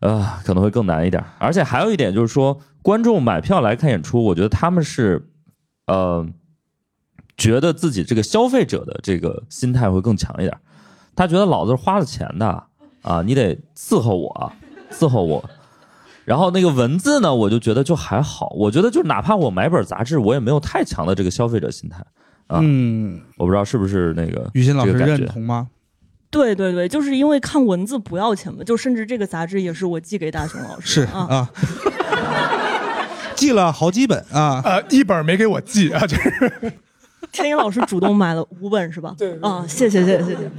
呃可能会更难一点。而且还有一点就是说，观众买票来看演出，我觉得他们是呃觉得自己这个消费者的这个心态会更强一点，他觉得老子是花了钱的啊，你得伺候我，伺候我。然后那个文字呢，我就觉得就还好，我觉得就哪怕我买本杂志，我也没有太强的这个消费者心态。啊嗯，我不知道是不是那个于心老师认同吗？对对对，就是因为看文字不要钱嘛，就甚至这个杂志也是我寄给大熊老师是啊。啊，寄了好几本啊。呃，一本没给我寄啊，就是天一老师主动买了五本是吧？对对对啊，谢谢谢谢谢谢。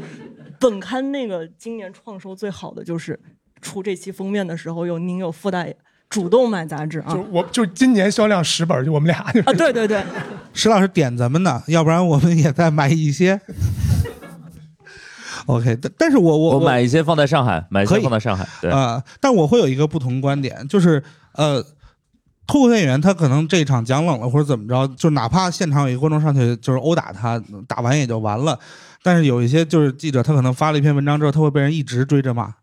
本刊那个今年创收最好的就是出这期封面的时候有您有附带主动买杂志啊就我就今年销量十本，就我们俩就是啊对对对，石老师点咱们呢，要不然我们也再买一些。OK，但但是我我我买一些放在上海，买一可以些放在上海。对，啊、但我会有一个不同观点，就是呃，脱口秀演员他可能这一场讲冷了或者怎么着，就哪怕现场有一个观众上去就是殴打他，打完也就完了。但是有一些就是记者，他可能发了一篇文章之后，他会被人一直追着骂，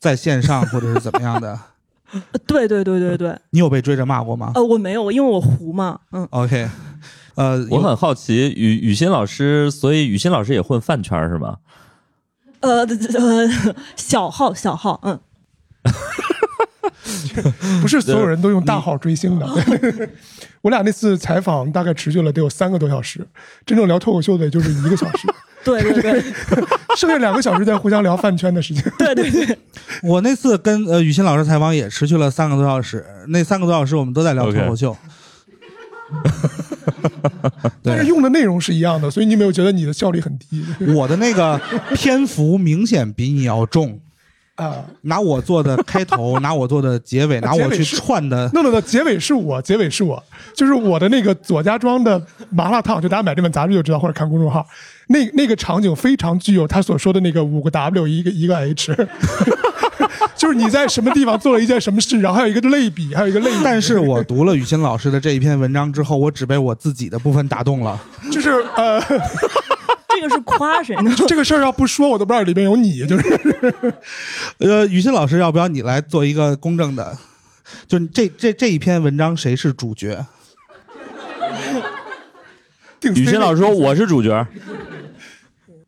在线上或者是怎么样的。呃对对对对对，你有被追着骂过吗呃，我没有，因为我糊嘛，嗯，？OK，呃，我很好奇，雨雨欣老师，所以雨欣老师也混饭圈是吗？呃呃，小号小号，嗯，不是所有人都用大号追星的。我俩那次采访大概持续了得有三个多小时，真正聊脱口秀的也就是一个小时，对对对 剩下两个小时在互相聊饭圈的事情。对对对，我那次跟呃雨欣老师采访也持续了三个多小时，那三个多小时我们都在聊脱口秀。但是用的内容是一样的，所以你有没有觉得你的效率很低？我的那个篇幅明显比你要重，啊。拿我做的开头，拿我做的结尾，拿我去串的。no no no，结尾是我，结尾是我，就是我的那个左家庄的麻辣烫，就大家买这本杂志就知道，或者看公众号，那那个场景非常具有他所说的那个五个 W 一个一个 H，就是你在什么地方做了一件什么事，然后还有一个类比，还有一个类比，但是我读了雨欣老师的这一篇文章之后，我只被我自己的部分打动了。就是呃，这个是夸谁呢？这个事儿要不说，我都不知道里面有你，就是 呃，雨欣老师，要不要你来做一个公正的？就这这这一篇文章谁是主角？雨欣老师说我是主角，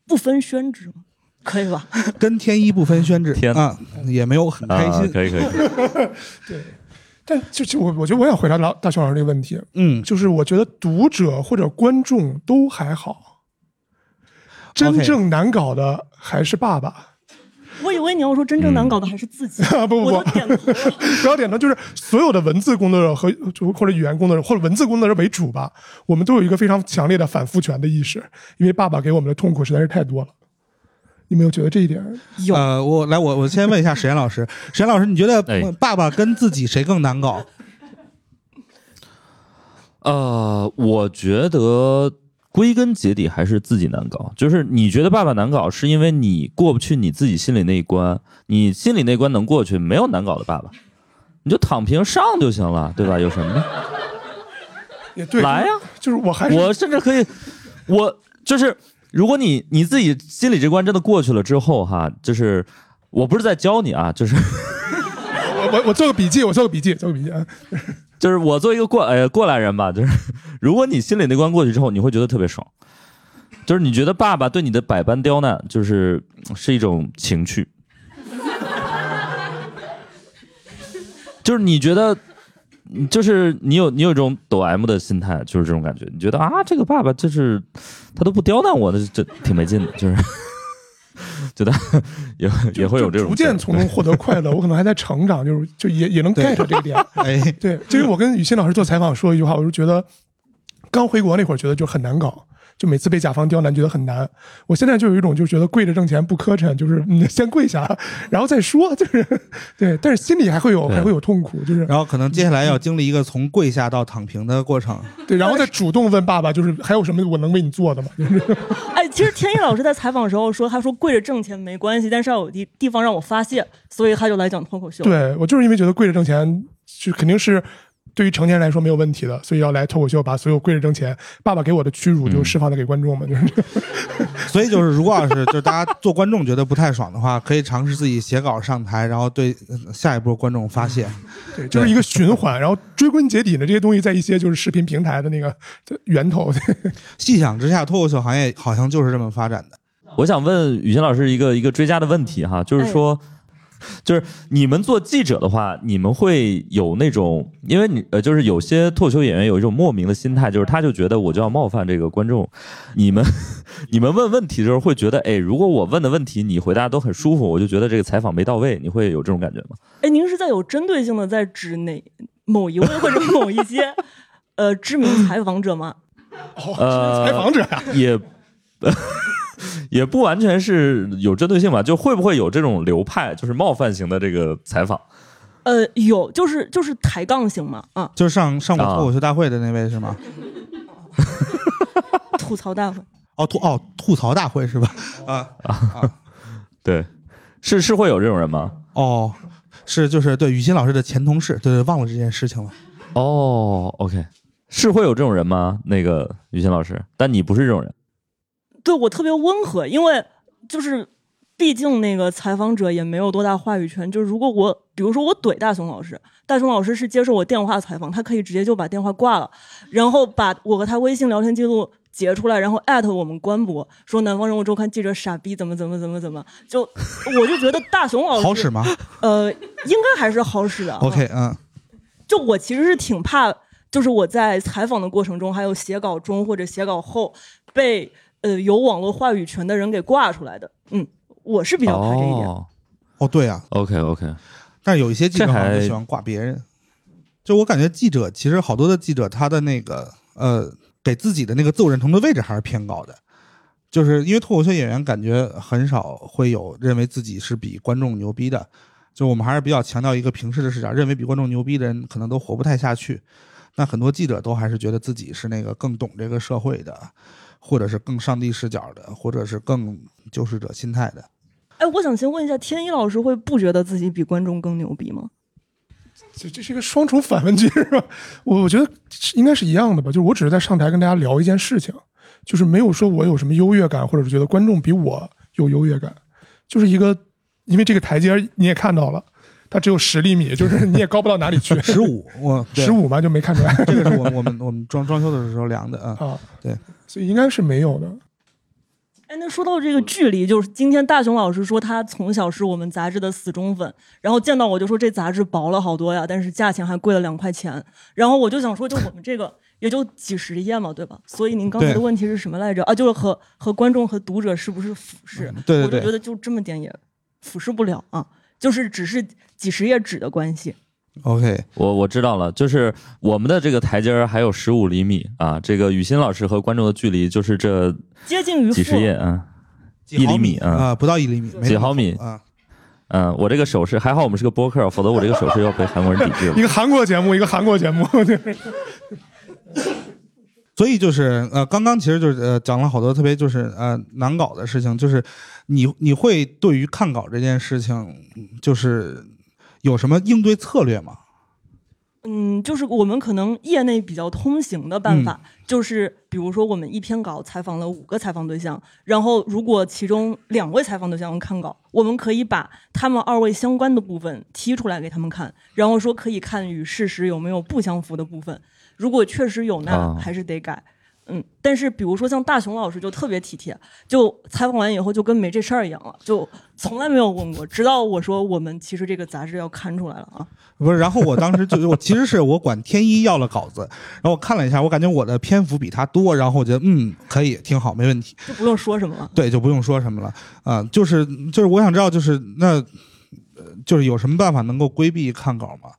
不分宣纸吗？可以吧？跟天一不分宣纸，天啊，也没有很开啊，心。可以可以，对，但就就我我觉得我想回答老大熊老师这个问题，嗯，就是我觉得读者或者观众都还好，真正难搞的还是爸爸。我以为你要说真正难搞的还是自己，啊不不不点头。不要点头，就是所有的文字工作者和或者语言工作者或者文字工作者为主吧，我们都有一个非常强烈的反复权的意识，因为爸爸给我们的痛苦实在是太多了。你没有觉得这一点？有呃，我来，我我先问一下史岩老师，史岩老师，你觉得爸爸跟自己谁更难搞？呃，我觉得归根结底还是自己难搞。就是你觉得爸爸难搞，是因为你过不去你自己心里那一关，你心里那关能过去，没有难搞的爸爸，你就躺平上就行了，对吧？有什么呢？也对，来呀、就是我还是我甚至可以，我就是，如果你你自己心里这关真的过去了之后，哈，就是我不是在教你啊，就是 我我我做个笔记，我做个笔记，做个笔记啊。就是我作为一个过呃过来人吧，就是 如果你心里那关过去之后，你会觉得特别爽，就是你觉得爸爸对你的百般刁难，就是是一种情趣，就是你觉得。就是你有你有一种抖 M 的心态，就是这种感觉。你觉得啊，这个爸爸就是他都不刁难我，那这挺没劲的，就是觉得也也会有这种逐渐从中获得快乐，我可能还在成长，就是就也也能 get 这个点。哎，对，就是我跟雨欣老师做采访说一句话，我就觉得刚回国那会儿觉得就很难搞，就每次被甲方刁难觉得很难。我现在就有一种就觉得跪着挣钱不磕碜，就是你先跪下，然后再说，就是对，但是心里还会有还会有痛苦，就是然后可能接下来要经历一个从跪下到躺平的过程。对，然后再主动问爸爸，就是还有什么我能为你做的吗？就是 哎，其实天一老师在采访的时候说，他说跪着挣钱没关系，但是要有地地方让我发泄，所以他就来讲脱口秀。，对我就是因为觉得跪着挣钱，就肯定是。对于成年人来说没有问题的，所以要来脱口秀，把所有跪着挣钱、爸爸给我的屈辱就释放的给观众们，就是 所以就是，如果要是就是大家做观众觉得不太爽的话，可以尝试自己写稿上台，然后对呃下一波观众发泄。对，就是一个循环。然后追根结底呢，这些东西在一些就是视频平台的那个源头。细想之下，脱口秀行业好像就是这么发展的。我想问雨欣老师一个一个追加的问题哈，就是说，就是你们做记者的话，你们会有那种，因为你呃，就是有些脱口秀演员有一种莫名的心态，就是他就觉得我就要冒犯这个观众，你们 你们问问题的时候会觉得，哎，如果我问的问题你回答都很舒服，我就觉得这个采访没到位，你会有这种感觉吗？哎，您是在有针对性的在指哪某一位或者某一些呃知名采访者吗？呃，采访者呀，也。也不完全是有针对性吧，就会不会有这种流派，就是冒犯型的这个采访？呃，有，就是就是抬杠型嘛，啊，就是上上过啊脱口秀大会的那位是吗？吐槽大会。哦吐哦吐槽大会是吧？啊 啊对，是是会有这种人吗？哦，是就是对雨欣老师的前同事，对对，忘了这件事情了。哦，OK，是会有这种人吗？那个雨欣老师，但你不是这种人。对我特别温和，因为就是毕竟那个采访者也没有多大话语权。就是如果我比如说我怼大熊老师，大熊老师是接受我电话采访，他可以直接就把电话挂了，然后把我和他微信聊天记录截出来，然后艾特我们官博说南方人物周刊记者傻逼怎么怎么怎么怎么，就我就觉得大熊老师好使吗呃，应该还是好使的。？OK，嗯，就我其实是挺怕，就是我在采访的过程中，还有写稿中或者写稿后被呃有网络话语权的人给挂出来的。嗯，我是比较怕这一点。哦哦对啊，，OK OK，但是有一些记者好像喜欢挂别人。就我感觉记者其实好多的记者他的那个呃给自己的那个自我认同的位置还是偏高的。就是因为脱口秀演员感觉很少会有认为自己是比观众牛逼的，就我们还是比较强调一个平视的视角，认为比观众牛逼的人可能都活不太下去。那很多记者都还是觉得自己是那个更懂这个社会的，或者是更上帝视角的，或者是更救世者心态的。哎，我想先问一下，天一老师会不觉得自己比观众更牛逼吗？这这是一个双重反问句是吧？我我觉得应该是一样的吧，就是我只是在上台跟大家聊一件事情，就是没有说我有什么优越感，或者是觉得观众比我有优越感，就是一个因为这个台阶你也看到了，它只有十厘米，就是你也高不到哪里去。十五，我十五嘛就没看出来 这个是我我们我们装装修的时候量的啊。啊，对，所以应该是没有的。哎，那说到这个距离，就是今天大雄老师说他从小是我们杂志的死忠粉，然后见到我就说这杂志薄了好多呀，但是价钱还贵了两块钱。然后我就想说，就我们这个也就几十页嘛，对吧？所以您刚才的问题是什么来着？啊，就是和和观众和读者是不是俯视？对对对我就觉得就这么点也俯视不了啊，就是只是几十页纸的关系。OK，我我知道了，就是我们的这个台阶儿还有十五厘米啊，这个雨欣老师和观众的距离就是这接近于几十页啊，一厘米啊啊，不到一厘米，几毫米。啊。嗯，我这个手势还好，我们是个播客，否则我这个手势要被韩国人抵制了。一。个韩国节目，一个韩国节目，对 所以就是呃，刚刚其实就是呃讲了好多特别就是呃难搞的事情，就是你你会对于看稿这件事情，嗯就是有什么应对策略吗？嗯，就是我们可能业内比较通行的办法，就是比如说我们一篇稿采访了五个采访对象，然后如果其中两位采访对象看稿，我们可以把他们二位相关的部分提出来给他们看，然后说可以看与事实有没有不相符的部分，如果确实有，那啊还是得改。嗯，但是比如说像大熊老师就特别体贴，就采访完以后就跟没这事儿一样了，就从来没有问过，直到我说我们其实这个杂志要刊出来了啊，不是，然后我当时就我其实是我管天一要了稿子，然后我看了一下，我感觉我的篇幅比他多，然后我觉得嗯可以挺好，没问题，就不用说什么了。对，就不用说什么了啊、就是就是我想知道就是那。呃就是有什么办法能够规避看稿吗？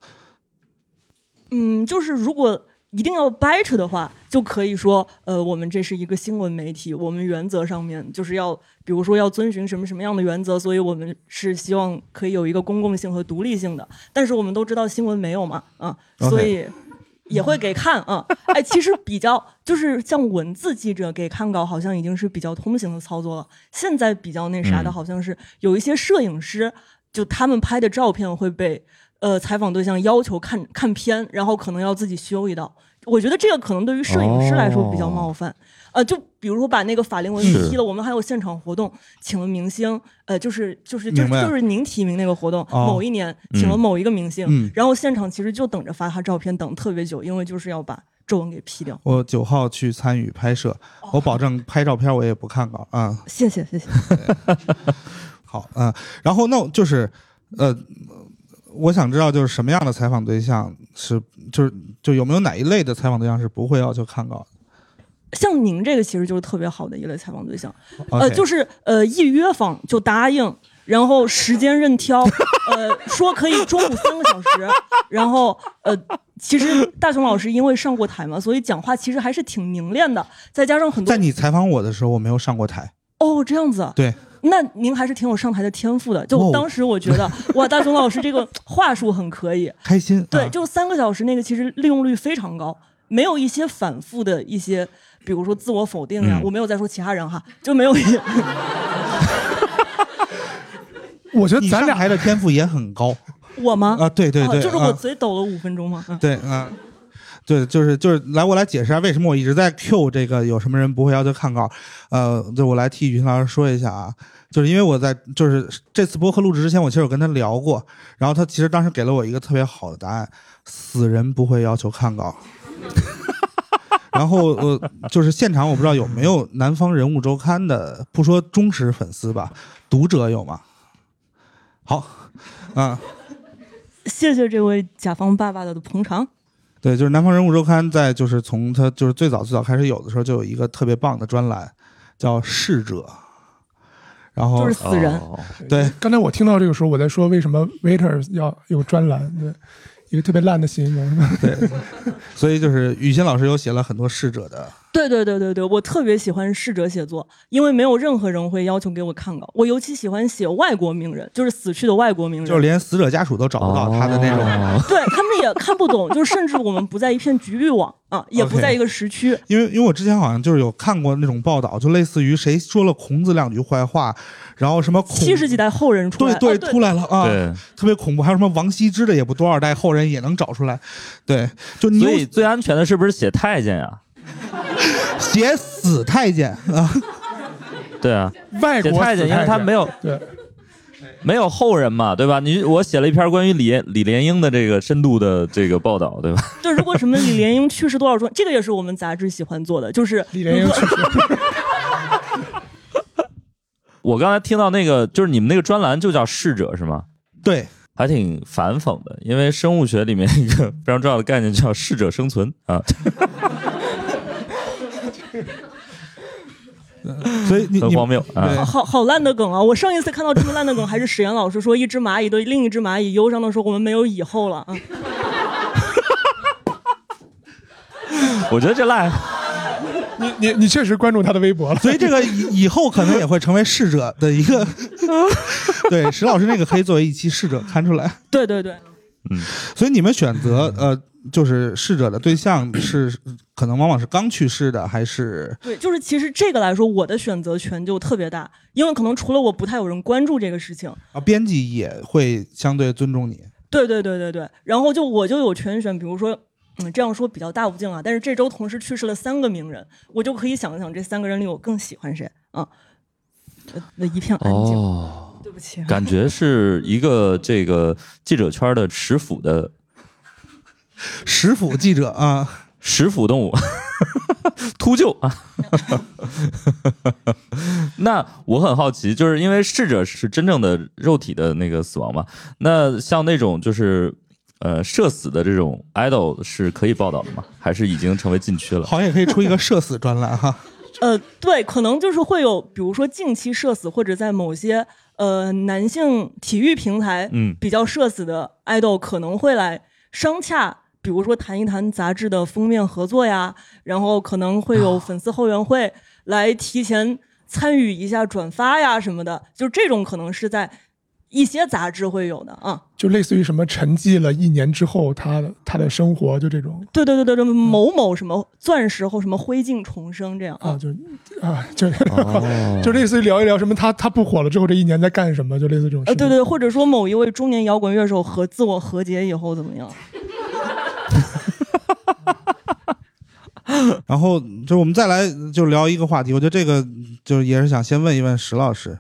嗯，就是如果一定要掰扯的话，就可以说，呃，我们这是一个新闻媒体，我们原则上面就是要，比如说要遵循什么什么样的原则，所以我们是希望可以有一个公共性和独立性的。但是我们都知道新闻没有嘛，啊，所以。也会给看啊，哎，其实比较就是像文字记者给看稿，好像已经是比较通行的操作了。现在比较那啥的，嗯好像是有一些摄影师，就他们拍的照片会被呃采访对象要求看看片，然后可能要自己修一道。我觉得这个可能对于摄影师来说比较冒犯。呃，就比如说把那个法令纹是踢了，我们还有现场活动，请了明星，呃，就是就是就是就是您提名那个活动，哦某一年请了嗯某一个明星，嗯然后现场其实就等着发他照片，等特别久，因为就是要把皱纹给 P 掉。我九号去参与拍摄，我保证拍照片我也不看稿啊、谢谢谢谢。好啊、然后那就是呃，我想知道就是什么样的采访对象是就是就有没有哪一类的采访对象是不会要求看稿的？像您这个其实就是特别好的一类采访对象？呃，就是呃一约访就答应，然后时间任挑，呃说可以中午三个小时，然后呃其实大雄老师因为上过台嘛，所以讲话其实还是挺凝练的，再加上很多在你采访我的时候，我没有上过台，哦这样子，对，那您还是挺有上台的天赋的。就哦当时我觉得，哇，大熊老师这个 话术很可以。开心。对，啊就三个小时那个，其实利用率非常高，没有一些反复的一些，比如说自我否定呀。嗯我没有再说其他人哈，就没有一些。我觉得咱俩还的天赋也很高我吗？啊！对对对，哦就是我啊嘴抖了五分钟吗？嗯对啊。对，就是就是来，我来解释一下为什么我一直在 Q 这个有什么人不会要求看稿。呃，就我来替云老师说一下啊，就是因为我在就是这次播客录制之前，我其实有跟他聊过，然后他其实当时给了我一个特别好的答案：死人不会要求看稿。然后呃，就是现场我不知道有没有南方人物周刊的，不说忠实粉丝吧，读者有吗？好，啊、谢谢这位甲方爸爸的捧场。对，就是南方人物周刊在就是从它就是最早最早开始有的时候，就有一个特别棒的专栏，叫逝者。然后就是死人哦对，刚才我听到这个时候，我在说为什么 waiter 要有专栏，对，一个特别烂的形容。所以就是雨欣老师有写了很多逝者的对对对对对，我特别喜欢逝者写作，因为没有任何人会要求给我看稿。我尤其喜欢写外国名人，就是死去的外国名人，就是连死者家属都找不到他的那种。哦 对他们也看不懂，就是甚至我们不在一片局域网啊，也不在一个时区。因为因为我之前好像就是有看过那种报道，就类似于谁说了孔子两句坏话，然后什么孔七十几代后人出来，对对、哦对出来了啊，对，特别恐怖。还有什么王羲之的，也不多少代后人也能找出来。对，就你所以最安全的是不是写太监呀？写死太监啊，对啊，外国写太监，因为他没有有对。没有后人嘛，对吧？你我写了一篇关于李李莲英的这个深度的这个报道，对吧？就如果什么李莲英去世多少周，这个也是我们杂志喜欢做的，就是李莲英去世，我刚才听到那个，就是你们那个专栏就叫逝者是吗？对，还挺反讽的，因为生物学里面一个 非常重要的概念叫适者生存啊，所以你你很荒谬啊。好好烂的梗啊！我上一次看到这么烂的梗，还是史岩老师说一只蚂蚁对另一只蚂蚁忧伤的说我们没有以后了啊。我觉得这烂你你你确实关注他的微博了，所以这个以以后可能也会成为逝者的一个，对史老师那个可以作为一期逝者看出来。对对对，嗯所以你们选择呃，就是逝者的对象是可能往往是刚去世的，还是对，就是其实这个来说，我的选择权就特别大，因为可能除了我不太有人关注这个事情。啊编辑也会相对尊重你？对对对对对，然后就我就有权选，比如说，嗯，这样说比较大不敬啊，但是这周同时去世了三个名人，我就可以想一想这三个人里我更喜欢谁啊？呃那一片安静，哦，对不起，感觉是一个这个记者圈的食腐的食腐记者啊，食腐动物，秃鹫啊。那我很好奇，就是因为逝者是真正的肉体的那个死亡嘛，那像那种就是呃社死的这种 idol 是可以报道的吗？还是已经成为禁区了？好像也可以出一个社死专栏哈。呃，对，可能就是会有，比如说近期社死，或者在某些呃男性体育平台，嗯比较社死的爱豆可能会来商洽，比如说谈一谈杂志的封面合作呀，然后可能会有粉丝后援会来提前参与一下转发呀什么的，就这种可能是在一些杂志会有的啊。就类似于什么沉寂了一年之后，他的他的生活就这种对对对对对，某某什么钻石后什么灰烬重生这样啊，就啊 就哦就类似于聊一聊什么他他不火了之后这一年在干什么，就类似这种事呃，情。对对，或者说某一位中年摇滚乐手和自我和解以后怎么样？然后就我们再来就聊一个话题，我觉得这个就也是想先问一问石老师，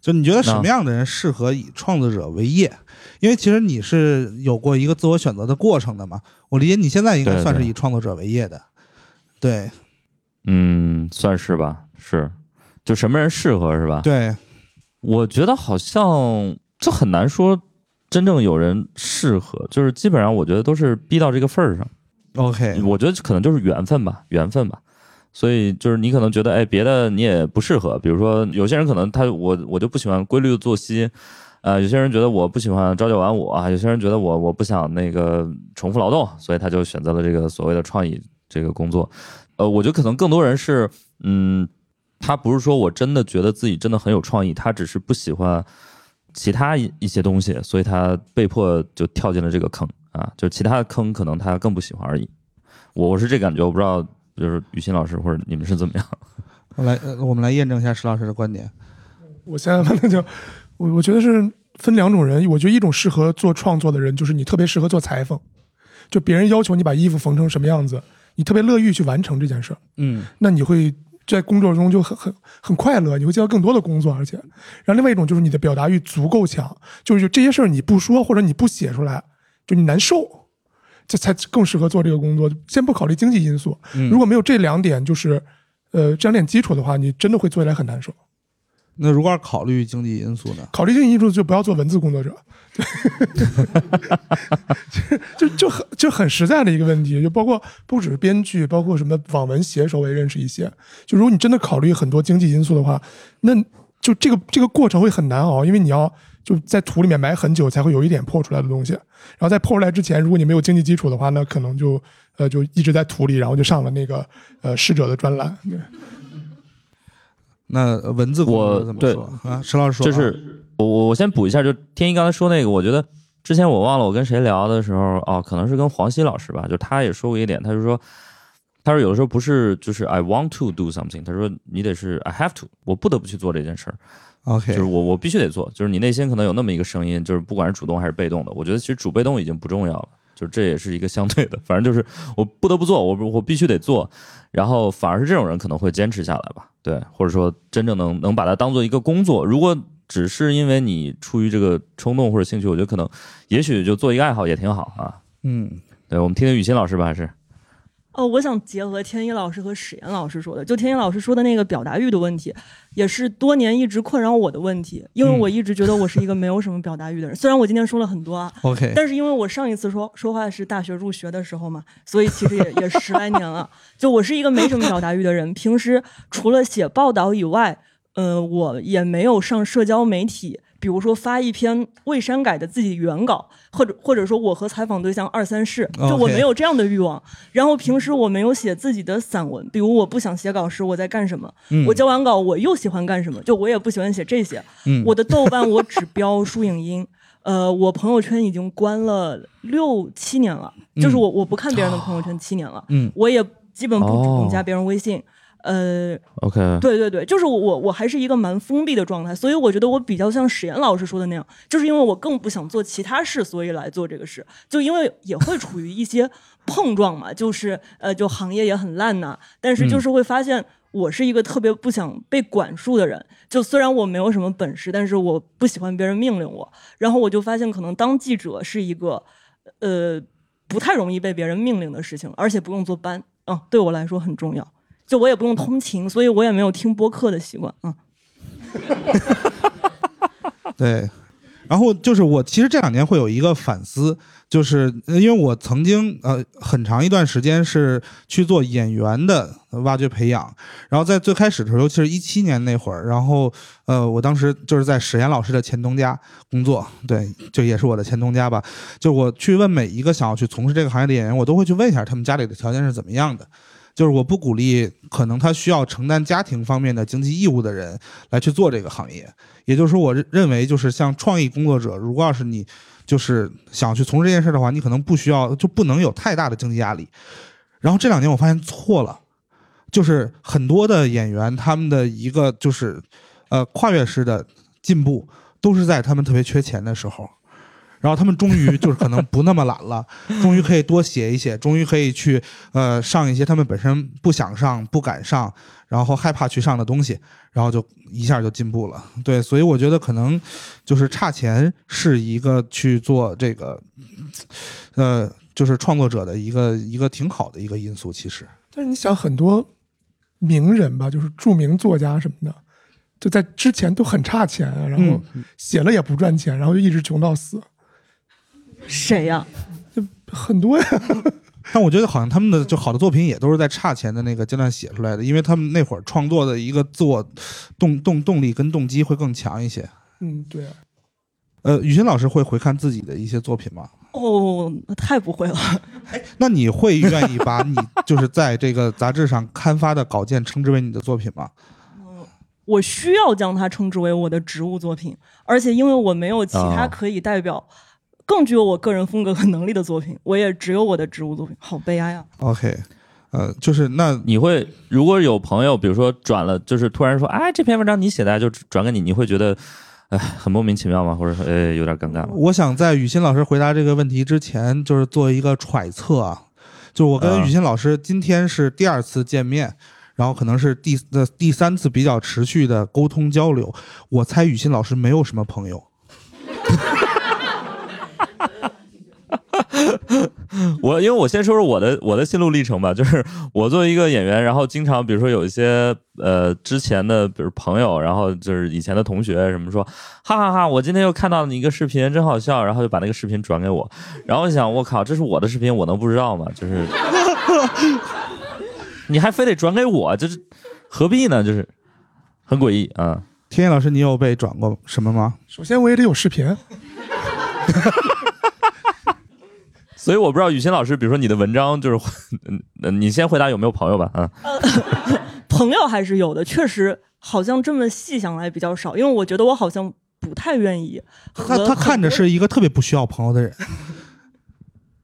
就你觉得什么样的人适合以创作者为业？因为其实你是有过一个自我选择的过程的嘛，我理解你现在应该算是以创作者为业的，对。嗯，算是吧，是，就什么人适合是吧？对，我觉得好像这很难说，真正有人适合，就是基本上我觉得都是逼到这个份儿上。OK，我觉得可能就是缘分吧，缘分吧。所以就是你可能觉得，哎，别的你也不适合，比如说有些人可能他我我就不喜欢规律的作息，呃，有些人觉得我不喜欢朝九晚五啊，有些人觉得我我不想那个重复劳动，所以他就选择了这个所谓的创意这个工作。呃，我觉得可能更多人是，嗯，他不是说我真的觉得自己真的很有创意，他只是不喜欢其他一一些东西，所以他被迫就跳进了这个坑啊，就其他的坑可能他更不喜欢而已。我我是这感觉，我不知道就是雨欣老师或者你们是怎么样？我来呃我们来验证一下石老师的观点。我现在反正就我我觉得是分两种人，我觉得一种适合做创作的人，就是你特别适合做裁缝，就别人要求你把衣服缝成什么样子，你特别乐意去完成这件事儿，嗯那你会在工作中就很很很快乐，你会接到更多的工作，而且，然后另外一种就是你的表达欲足够强，就是这些事儿你不说或者你不写出来，就你难受，这才更适合做这个工作。先不考虑经济因素，如果没有这两点，就是呃这两点基础的话，你真的会做起来很难受。那如果要考虑经济因素呢？考虑经济因素就不要做文字工作者，就 就就很就很实在的一个问题，就包括不只是编剧，包括什么网文写手，我也认识一些。就如果你真的考虑很多经济因素的话，那就这个这个过程会很难熬，因为你要就在土里面埋很久才会有一点破出来的东西。然后在破出来之前，如果你没有经济基础的话，那可能就呃就一直在土里，然后就上了那个呃逝者的专栏。对那文字我工作怎么对说啊？石老师说啊，就是我我我先补一下，就天一刚才说那个，我觉得之前我忘了我跟谁聊的时候，哦，可能是跟黄西老师吧，就他也说过一点，他就说，他说有的时候不是就是 I want to do something，他说你得是 I have to，我不得不去做这件事儿，OK，就是我我必须得做，就是你内心可能有那么一个声音，就是不管是主动还是被动的，我觉得其实主被动已经不重要了。就这也是一个相对的，反正就是我不得不做，我我必须得做，然后反而是这种人可能会坚持下来吧，对，或者说真正能能把它当做一个工作。如果只是因为你出于这个冲动或者兴趣，我觉得可能也许就做一个爱好也挺好啊。嗯，对，我们听听雨欣老师吧，还是哦，我想结合天一老师和史岩老师说的，就天一老师说的那个表达欲的问题，也是多年一直困扰我的问题，因为我一直觉得我是一个没有什么表达欲的人。虽然我今天说了很多啊，OK，但是因为我上一次说说话是大学入学的时候嘛，所以其实也也十来年了。就我是一个没什么表达欲的人，平时除了写报道以外，呃，我也没有上社交媒体，比如说发一篇未删改的自己原稿，或者或者说我和采访对象二三事，就我没有这样的欲望。然后平时我没有写自己的散文，比如我不想写稿时我在干什么，嗯我交完稿我又喜欢干什么，就我也不喜欢写这些。嗯我的豆瓣我只标书影音。呃，我朋友圈已经关了六七年了，就是我我不看别人的朋友圈七年了，嗯我也基本不主动哦加别人微信。呃，OK？对对对，就是我我我还是一个蛮封闭的状态，所以我觉得我比较像史岩老师说的那样，就是因为我更不想做其他事，所以来做这个事，就因为也会处于一些碰撞嘛，就是呃，就行业也很烂呐、但是就是会发现我是一个特别不想被管束的人，就虽然我没有什么本事，但是我不喜欢别人命令我，然后我就发现可能当记者是一个呃不太容易被别人命令的事情，而且不用坐班，嗯，对我来说很重要。就我也不用通勤，所以我也没有听播客的习惯。嗯，对。然后就是我其实这两年会有一个反思，就是因为我曾经呃很长一段时间是去做演员的挖掘培养，然后在最开始的时候，尤其是一七年那会儿，然后呃我当时就是在史岩老师的前东家工作，对，就也是我的前东家吧。就我去问每一个想要去从事这个行业的演员，我都会去问一下他们家里的条件是怎么样的。就是我不鼓励可能他需要承担家庭方面的经济义务的人来去做这个行业。也就是说，我认认为就是像创意工作者，如果要是你就是想去从事这件事的话，你可能不需要就不能有太大的经济压力。然后这两年我发现错了，就是很多的演员他们的一个就是呃跨越式的进步，都是在他们特别缺钱的时候。然后他们终于就是可能不那么懒了，终于可以多写一写，终于可以去呃上一些他们本身不想上、不敢上，然后害怕去上的东西，然后就一下就进步了。对，所以我觉得可能就是差钱是一个去做这个呃就是创作者的一个一个挺好的一个因素。其实，但是你想，很多名人吧，就是著名作家什么的，就在之前都很差钱啊，然后写了也不赚钱，然后就一直穷到死，谁呀、很多呀。但我觉得好像他们的就好的作品也都是在差钱的那个阶段写出来的，因为他们那会儿创作的一个自我动动动力跟动机会更强一些。嗯，对啊。呃，雨欣老师会回看自己的一些作品吗？哦，太不会了。哎那你会愿意把你就是在这个杂志上刊发的稿件称之为你的作品吗？我需要将它称之为我的职务作品，而且因为我没有其他哦可以代表更具有我个人风格和能力的作品，我也只有我的植物作品，好悲哀啊！OK，呃，就是那你会如果有朋友，比如说转了，就是突然说，哎，这篇文章你写的，就转给你，你会觉得，哎，很莫名其妙吗？或者说，哎，有点尴尬吗？我想在雨欣老师回答这个问题之前，就是做一个揣测啊，就是我跟啊雨欣老师今天是第二次见面。然后可能是第呃第三次比较持续的沟通交流，我猜雨欣老师没有什么朋友。我因为我先说说我的我的心路历程吧，就是我作为一个演员，然后经常比如说有一些呃之前的比如朋友，然后就是以前的同学什么说，哈哈哈我今天又看到你一个视频，真好笑，然后就把那个视频转给我，然后我想我靠，这是我的视频，我能不知道吗？就是 你还非得转给我，这是何必呢？就是很诡异啊。天野老师，你有被转过什么吗？首先我也得有视频，所以我不知道雨欣老师，比如说你的文章就是，嗯，嗯你先回答有没有朋友吧，啊，朋友还是有的，确实好像这么细想来比较少，因为我觉得我好像不太愿意和他他看着是一个特别不需要朋友的人。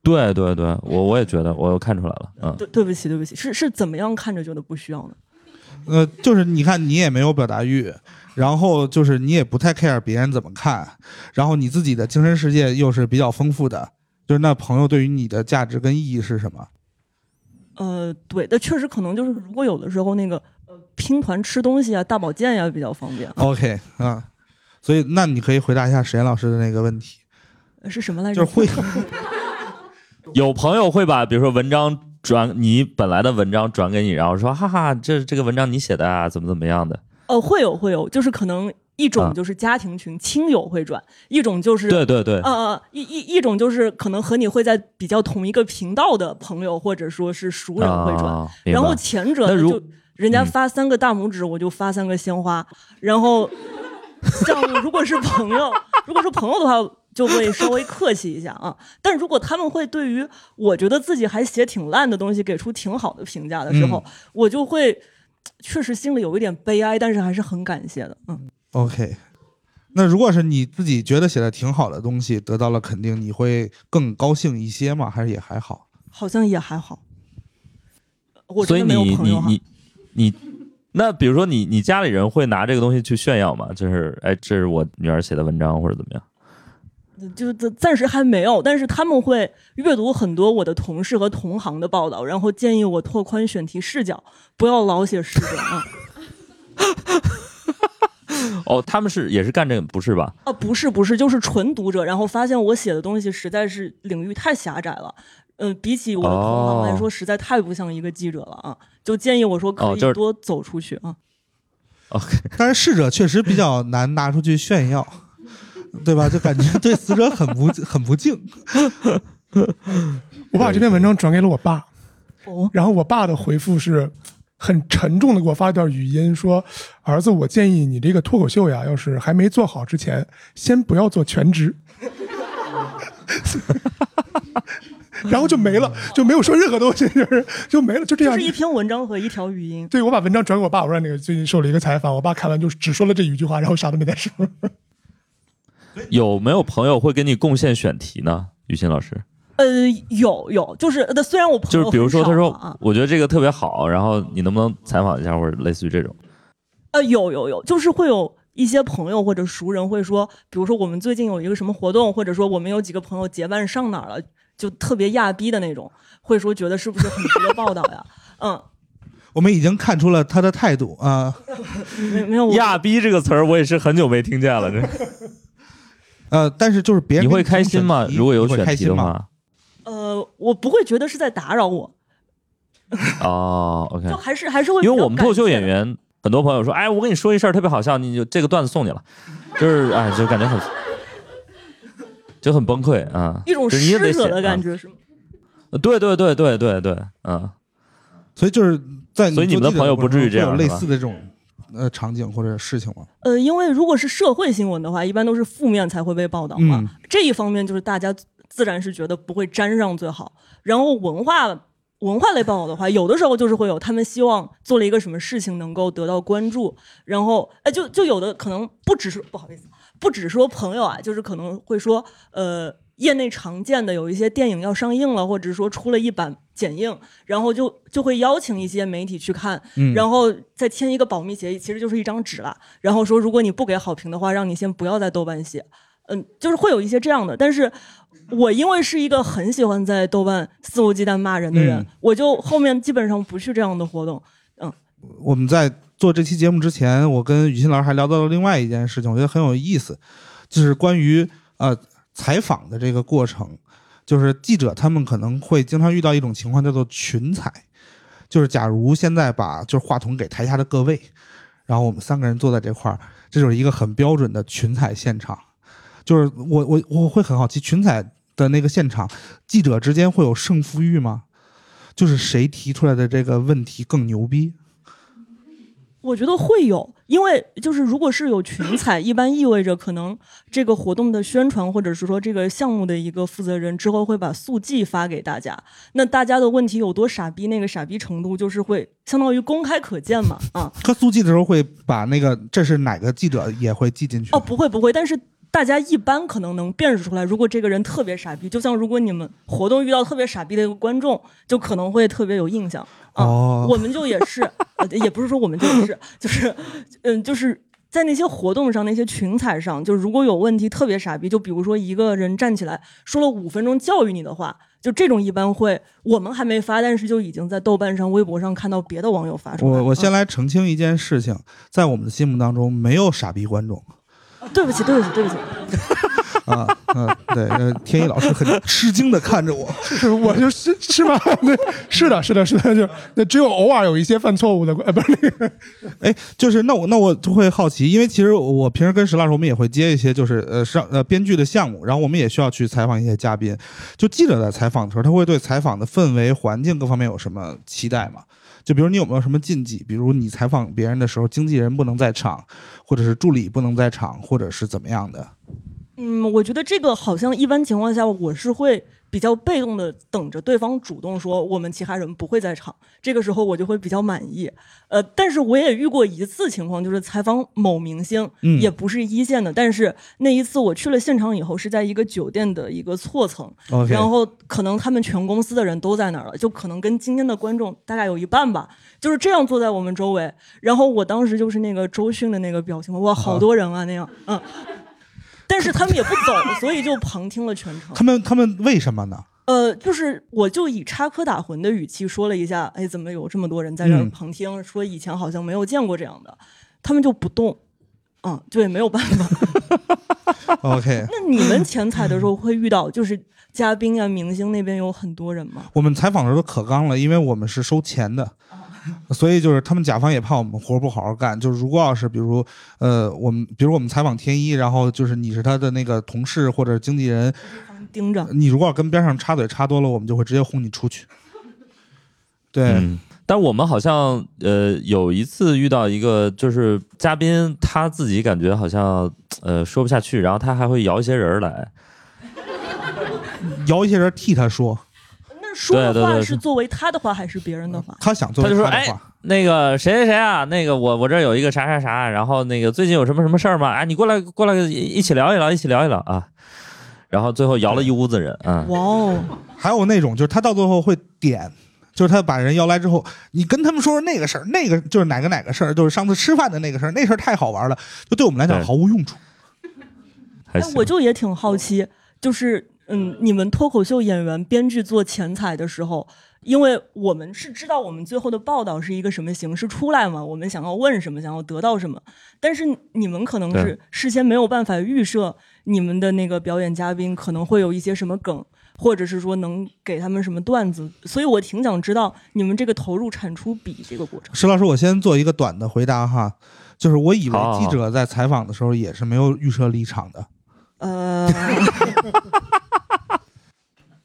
对对对，我我也觉得，我看出来了，嗯，对对不起对不起，是是怎么样看着觉得不需要呢？呃，就是你看你也没有表达欲，然后就是你也不太 care 别人怎么看，然后你自己的精神世界又是比较丰富的，就是那朋友对于你的价值跟意义是什么？呃，对，那确实可能就是如果有的时候那个呃拼团吃东西啊、大保健呀、比较方便。OK 啊，所以那你可以回答一下史岩老师的那个问题，呃是什么来着？就是会 有朋友会把比如说文章转你本来的文章转给你，然后说哈哈，这这个文章你写的啊，怎么怎么样的，呃，会有会有，就是可能一啊种就是家庭群、亲友会转，一种就是对对对，呃呃一一一种就是可能和你会在比较同一个频道的朋友或者说是熟人会转，啊然后前者呢就人家嗯发三个大拇指，我就发三个鲜花，然后像如果是朋友，如果是朋友的话。就会稍微客气一下啊，但如果他们会对于我觉得自己还写挺烂的东西给出挺好的评价的时候，我就会确实心里有一点悲哀，但是还是很感谢的。嗯，OK。那如果是你自己觉得写的挺好的东西得到了肯定，你会更高兴一些吗？还是也还好？好像也还好。我所以真的没有你你朋友哈。你你，那比如说你你家里人会拿这个东西去炫耀吗？就是哎，这是我女儿写的文章或者怎么样？就暂暂时还没有，但是他们会阅读很多我的同事和同行的报道，然后建议我拓宽选题视角，不要老写诗者啊。哦，他们是也是干这个，不是吧？啊，不是不是，就是纯读者，然后发现我写的东西实在是领域太狭窄了，嗯、比起我的同行来说，哦实在太不像一个记者了啊，就建议我说可以多走出去啊。OK，但是逝者确实比较难拿出去炫耀，对吧？就感觉对死者很不 很不敬。我把这篇文章转给了我爸，哦，然后我爸的回复是很沉重的给我发了段语音，说：“儿子，我建议你这个脱口秀呀，要是还没做好之前，先不要做全职。”然后就没了，就没有说任何东西，就是就没了，就这样就是。一篇文章和一条语音。对，我把文章转给我爸，我说那个最近受了一个采访，我爸看完就只说了这一句话，然后啥都没再说。有没有朋友会给你贡献选题呢？于欣老师，呃，有有，就是呃，虽然我朋友就是比如说，他说啊，我觉得这个特别好，然后你能不能采访一下，或者类似于这种？呃，有有有，就是会有一些朋友或者熟人会说，比如说我们最近有一个什么活动，或者说我们有几个朋友结伴上哪儿了，就特别亚逼的那种，会说觉得是不是很值得报道呀？嗯，我们已经看出了他的态度啊、没没有亚逼这个词儿，我也是很久没听见了。这 呃，但是就是别人你会开心吗如果有选开心吗？题的话，呃，我不会觉得是在打扰我，哦，OK，就还是还是会因为我们脱口秀演员，很多朋友说，哎，我跟你说一事儿特别好笑，你就这个段子送你了，就是哎，就感觉很就很崩溃啊，一种施舍的感觉是吗？对对对对对对，嗯，所以就是在所以你们的朋友不至于这样有类似的这种呃场景或者事情吗？呃，因为如果是社会新闻的话，一般都是负面才会被报道嘛。嗯。这一方面就是大家自然是觉得不会沾上最好。然后文化文化类报道的话，有的时候就是会有他们希望做了一个什么事情能够得到关注，然后哎，就就有的可能不只是不好意思，不只说朋友啊，就是可能会说呃。业内常见的有一些电影要上映了，或者说出了一版剪映，然后就就会邀请一些媒体去看，嗯然后再签一个保密协议，其实就是一张纸了。然后说，如果你不给好评的话，让你先不要在豆瓣写。嗯，就是会有一些这样的。但是我因为是一个很喜欢在豆瓣肆无忌惮骂人的人，嗯我就后面基本上不去这样的活动。嗯我们在做这期节目之前，我跟雨欣老师还聊到了另外一件事情，我觉得很有意思，就是关于呃采访的这个过程，就是记者他们可能会经常遇到一种情况叫做群采，就是假如现在把就是话筒给台下的各位，然后我们三个人坐在这块儿，这就是一个很标准的群采现场，就是我我我会很好奇群采的那个现场，记者之间会有胜负欲吗？就是谁提出来的这个问题更牛逼？我觉得会有，因为就是如果是有群采，一般意味着可能这个活动的宣传或者是说这个项目的一个负责人之后会把速记发给大家，那大家的问题有多傻逼，那个傻逼程度就是会相当于公开可见嘛，啊，他速记的时候会把那个这是哪个记者也会记进去哦，不会不会，但是大家一般可能能辨识出来，如果这个人特别傻逼，就像如果你们活动遇到特别傻逼的一个观众，就可能会特别有印象。啊，哦我们就也是，呃，也不是说我们就也是，就是，嗯，就是在那些活动上、那些群采上，就如果有问题特别傻逼，就比如说一个人站起来说了五分钟教育你的话，就这种一般会我们还没发，但是就已经在豆瓣上、微博上看到别的网友发出来。我我先嗯来澄清一件事情，在我们的心目当中没有傻逼观众啊 对不起，对不起，对不起。啊，嗯，对，呃天一老师很吃惊的看着我，是我就是是吧？对，是的，是的，是的，就那只有偶尔有一些犯错误的，呃，不是那个，哎，就是那我那我就会好奇，因为其实我平时跟石老师我们也会接一些就是呃上呃编剧的项目，然后我们也需要去采访一些嘉宾。就记者在采访的时候，他会对采访的氛围、环境各方面有什么期待吗？就比如你有没有什么禁忌？比如你采访别人的时候，经纪人不能在场，或者是助理不能在场，或者是怎么样的？嗯，我觉得这个好像一般情况下我是会比较被动的等着对方主动说我们其他人不会在场，这个时候我就会比较满意。呃，但是我也遇过一次情况，就是采访某明星，嗯也不是一线的，但是那一次我去了现场以后是在一个酒店的一个错层然后可能他们全公司的人都在那儿了，就可能跟今天的观众大概有一半吧，就是这样坐在我们周围。然后我当时就是那个周迅的那个表情，哇，好多人啊那样，嗯。但是他们也不走，所以就旁听了全程。他们他们为什么呢？呃，就是我就以插科打诨的语气说了一下，哎，怎么有这么多人在这旁听？说以前好像没有见过这样的，他们就不动，嗯，就也没有办法。OK，那你们前采的时候会遇到，就是嘉宾啊、明星那边有很多人吗？我们采访的时候都可刚了，因为我们是收钱的，所以就是他们甲方也怕我们活不好好干。就是如果要是比如呃，我们比如我们采访天一，然后就是你是他的那个同事或者经纪人，盯着，你如果要跟边上插嘴插多了，我们就会直接轰你出去。对，嗯，但我们好像呃有一次遇到一个就是嘉宾，他自己感觉好像呃说不下去，然后他还会摇一些人儿来。摇一些人替他说，那说的话是作为他的话还是别人的话？他想做他就说：“哎他的话，，那个谁谁谁啊，那个我我这有一个啥啥啥，然后那个最近有什么什么事儿吗？哎，你过来过来一一起聊一聊，一起聊一聊啊。”然后最后摇了一屋子人，啊，哇哦，还有那种就是他到最后会点。就是他把人邀来之后，你跟他们说说那个事儿，那个就是哪个哪个事儿，就是上次吃饭的那个事儿，那事儿太好玩了，就对我们来讲毫无用处。哎，我就也挺好奇，就是嗯，你们脱口秀演员编剧做前采的时候，因为我们是知道我们最后的报道是一个什么形式出来嘛，我们想要问什么，想要得到什么，但是你们可能是事先没有办法预设你们的那个表演嘉宾可能会有一些什么梗。或者是说能给他们什么段子，所以我挺想知道你们这个投入产出比这个过程。石老师，我先做一个短的回答哈，就是我以为记者在采访的时候也是没有预设立场的。呃，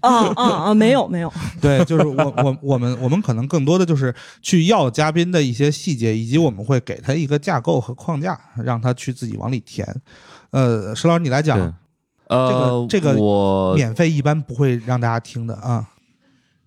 啊啊啊，没有没有，对，就是我我我们我们可能更多的就是去要嘉宾的一些细节，以及我们会给他一个架构和框架，让他去自己往里填。呃，石老师你来对讲，，呃，这个我免费一般不会让大家听的啊。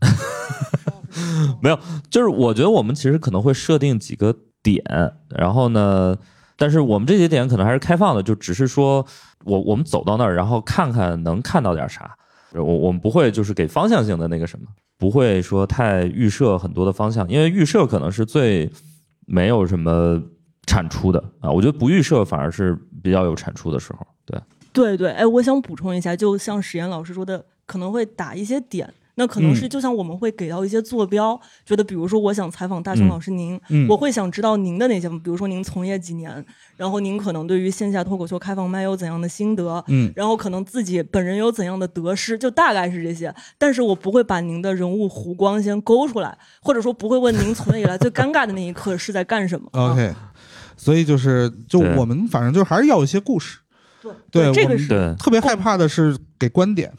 没有，就是我觉得我们其实可能会设定几个点，然后呢，但是我们这些点可能还是开放的，就只是说我我们走到那儿，然后看看能看到点啥。我我们不会就是给方向性的那个什么，不会说太预设很多的方向，因为预设可能是最没有什么产出的啊。我觉得不预设反而是比较有产出的时候。对，对对，哎，我想补充一下，就像史岩老师说的，可能会打一些点。那可能是就像我们会给到一些坐标，觉得比如说我想采访大雄嗯。老师您，嗯。我会想知道您的那些，比如说您从业几年，然后您可能对于线下脱口秀开放麦有怎样的心得，嗯。然后可能自己本人有怎样的得失，就大概是这些。但是我不会把您的人物弧光先勾出来，或者说不会问您从业以来最尴尬的那一刻是在干什么。啊 OK，所以就是就我们反正就还是要有一些故事。对。对这个是，特别害怕的是给观点，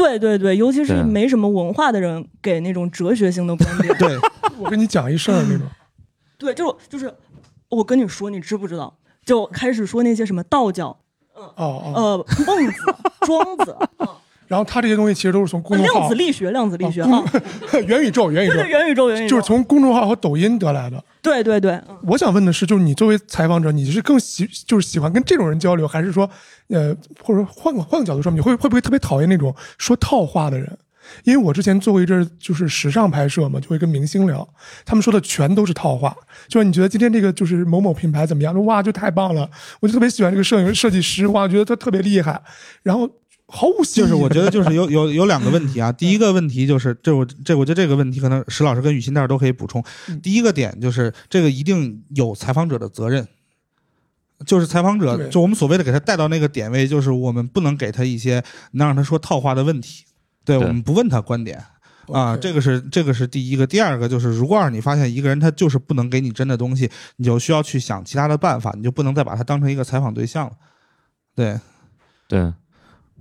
对对对，尤其是没什么文化的人给那种哲学性的观点。对，我跟你讲一事儿那种，对，就是就是我跟你说，你知不知道？就开始说那些什么道教，嗯哦哦，呃，孟子、庄子，啊 然后他这些东西其实都是从公众号量子、力学、量子力学哦啊，元宇宙、元宇宙对对，，元宇宙、元宇宙，就是从公众号和抖音得来的。对对对，嗯我想问的是，就是你作为采访者，你是更喜就是喜欢跟这种人交流，还是说，呃，或者换个换个角度说，你会会不会特别讨厌那种说套话的人？因为我之前做过一阵儿就是时尚拍摄嘛，就会跟明星聊，他们说的全都是套话，就是你觉得今天这个就是某某品牌怎么样？说哇，就太棒了，我就特别喜欢这个摄影设计师，哇，我觉得他特别厉害，然后毫无吸引力。就是我觉得就是有有有两个问题啊，第一个问题就是这我这我觉得这个问题可能石老师跟雨欣那儿都可以补充。第一个点就是这个一定有采访者的责任，就是采访者就我们所谓的给他带到那个点位，就是我们不能给他一些能让他说套话的问题，对对我们不问他观点。啊，这个是这个是第一个，第二个就是，如果要是你发现一个人他就是不能给你真的东西，你就需要去想其他的办法，你就不能再把他当成一个采访对象了。对，对。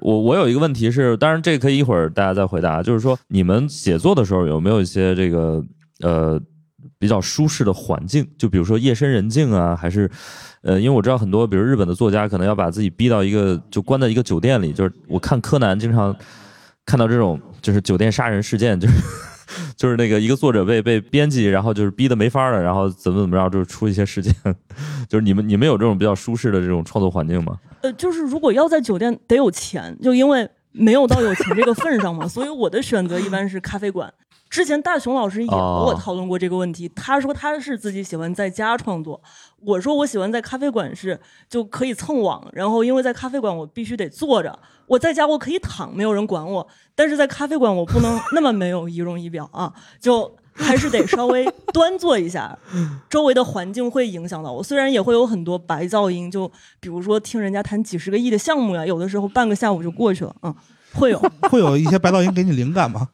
我我有一个问题是，当然这可以一会儿大家再回答，就是说你们写作的时候有没有一些这个呃比较舒适的环境？就比如说夜深人静啊，还是呃，因为我知道很多，比如日本的作家可能要把自己逼到一个就关在一个酒店里，就是我看柯南经常看到这种就是酒店杀人事件，就是就是那个一个作者被被编辑，然后就是逼的没法了，然后怎么怎么着，就是出一些事件，就是你们你们有这种比较舒适的这种创作环境吗？呃，就是如果要在酒店得有钱，就因为没有到有钱这个份上嘛，所以我的选择一般是咖啡馆。之前大熊老师也和我哦讨论过这个问题，他说他是自己喜欢在家创作，我说我喜欢在咖啡馆是就可以蹭网，然后因为在咖啡馆我必须得坐着，我在家我可以躺，没有人管我，但是在咖啡馆我不能那么没有仪容仪表啊，就还是得稍微端坐一下，周围的环境会影响到我。虽然也会有很多白噪音，就比如说听人家谈几十个亿的项目呀，有的时候半个下午就过去了，嗯，会有，会有一些白噪音给你灵感吗？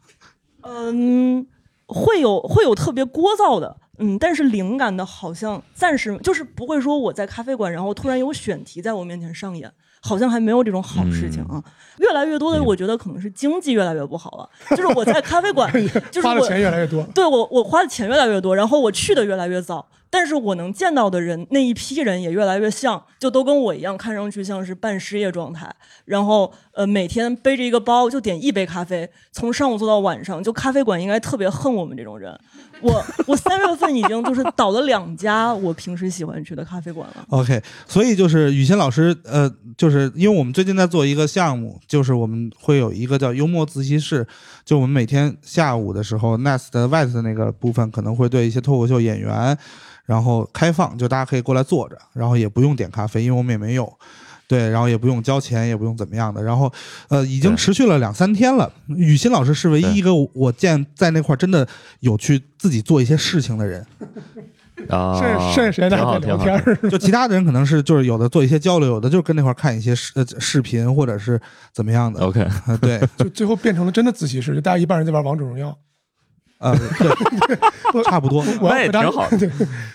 嗯，会有会有特别聒噪的，嗯，但是灵感的好像暂时就是不会说我在咖啡馆，然后突然有选题在我面前上演。好像还没有这种好事情啊，越来越多的，我觉得可能是经济越来越不好了。就是我在咖啡馆，就是花的我钱越来越多。对我，我花的钱越来越多，然后我去的越来越早，但是我能见到的人那一批人也越来越像，就都跟我一样，看上去像是半失业状态，然后呃每天背着一个包就点一杯咖啡，从上午做到晚上，就咖啡馆应该特别恨我们这种人。我我三月份已经就是倒了两家我平时喜欢去的咖啡馆了。OK，所以就是雨欣老师，呃，就是因为我们最近在做一个项目，就是我们会有一个叫幽默自习室，就我们每天下午的时候，Nest West 的那个部分可能会对一些脱口秀演员，然后开放，就大家可以过来坐着，然后也不用点咖啡，因为我们也没有。对，然后也不用交钱，也不用怎么样的，然后，呃，已经持续了两三天了。雨欣老师是唯一一个我我见在那块儿真的有去自己做一些事情的人，啊，剩下剩下时间大家在聊天儿。就其他的人可能是就是有的做一些交流，有的就是跟那块看一些视呃视频或者是怎么样的。OK，呃对，就最后变成了真的自习室，就大家一半人在玩王者荣耀。呃，对，差不多。那也我要回答挺好对，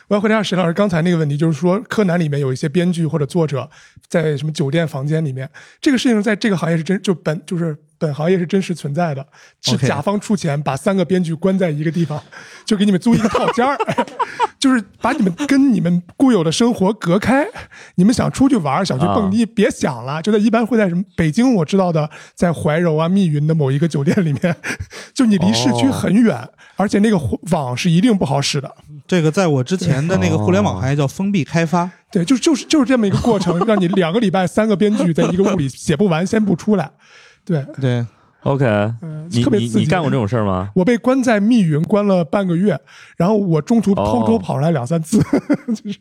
我要回答沈老师刚才那个问题，就是说柯南里面有一些编剧或者作者在什么酒店房间里面，这个事情在这个行业是真就本就是本行业是真实存在的，是甲方出钱把三个编剧关在一个地方，就给你们租一个套间儿，就是把你们跟你们固有的生活隔开。你们想出去玩儿，想去蹦啊迪，别想了，就在一般会在什么北京我知道的，在怀柔啊、密云的某一个酒店里面，就你离市区哦很远，而且那个网是一定不好使的。这个在我之前的那个互联网行业叫封闭开发。对，就就是就是这么一个过程，让你两个礼拜三个编剧在一个屋里写不完，先不出来。对，对，OK，嗯、你特别刺激。你你干过这种事儿吗？我被关在密云关了半个月，然后我中途偷偷哦跑出来两三次，就是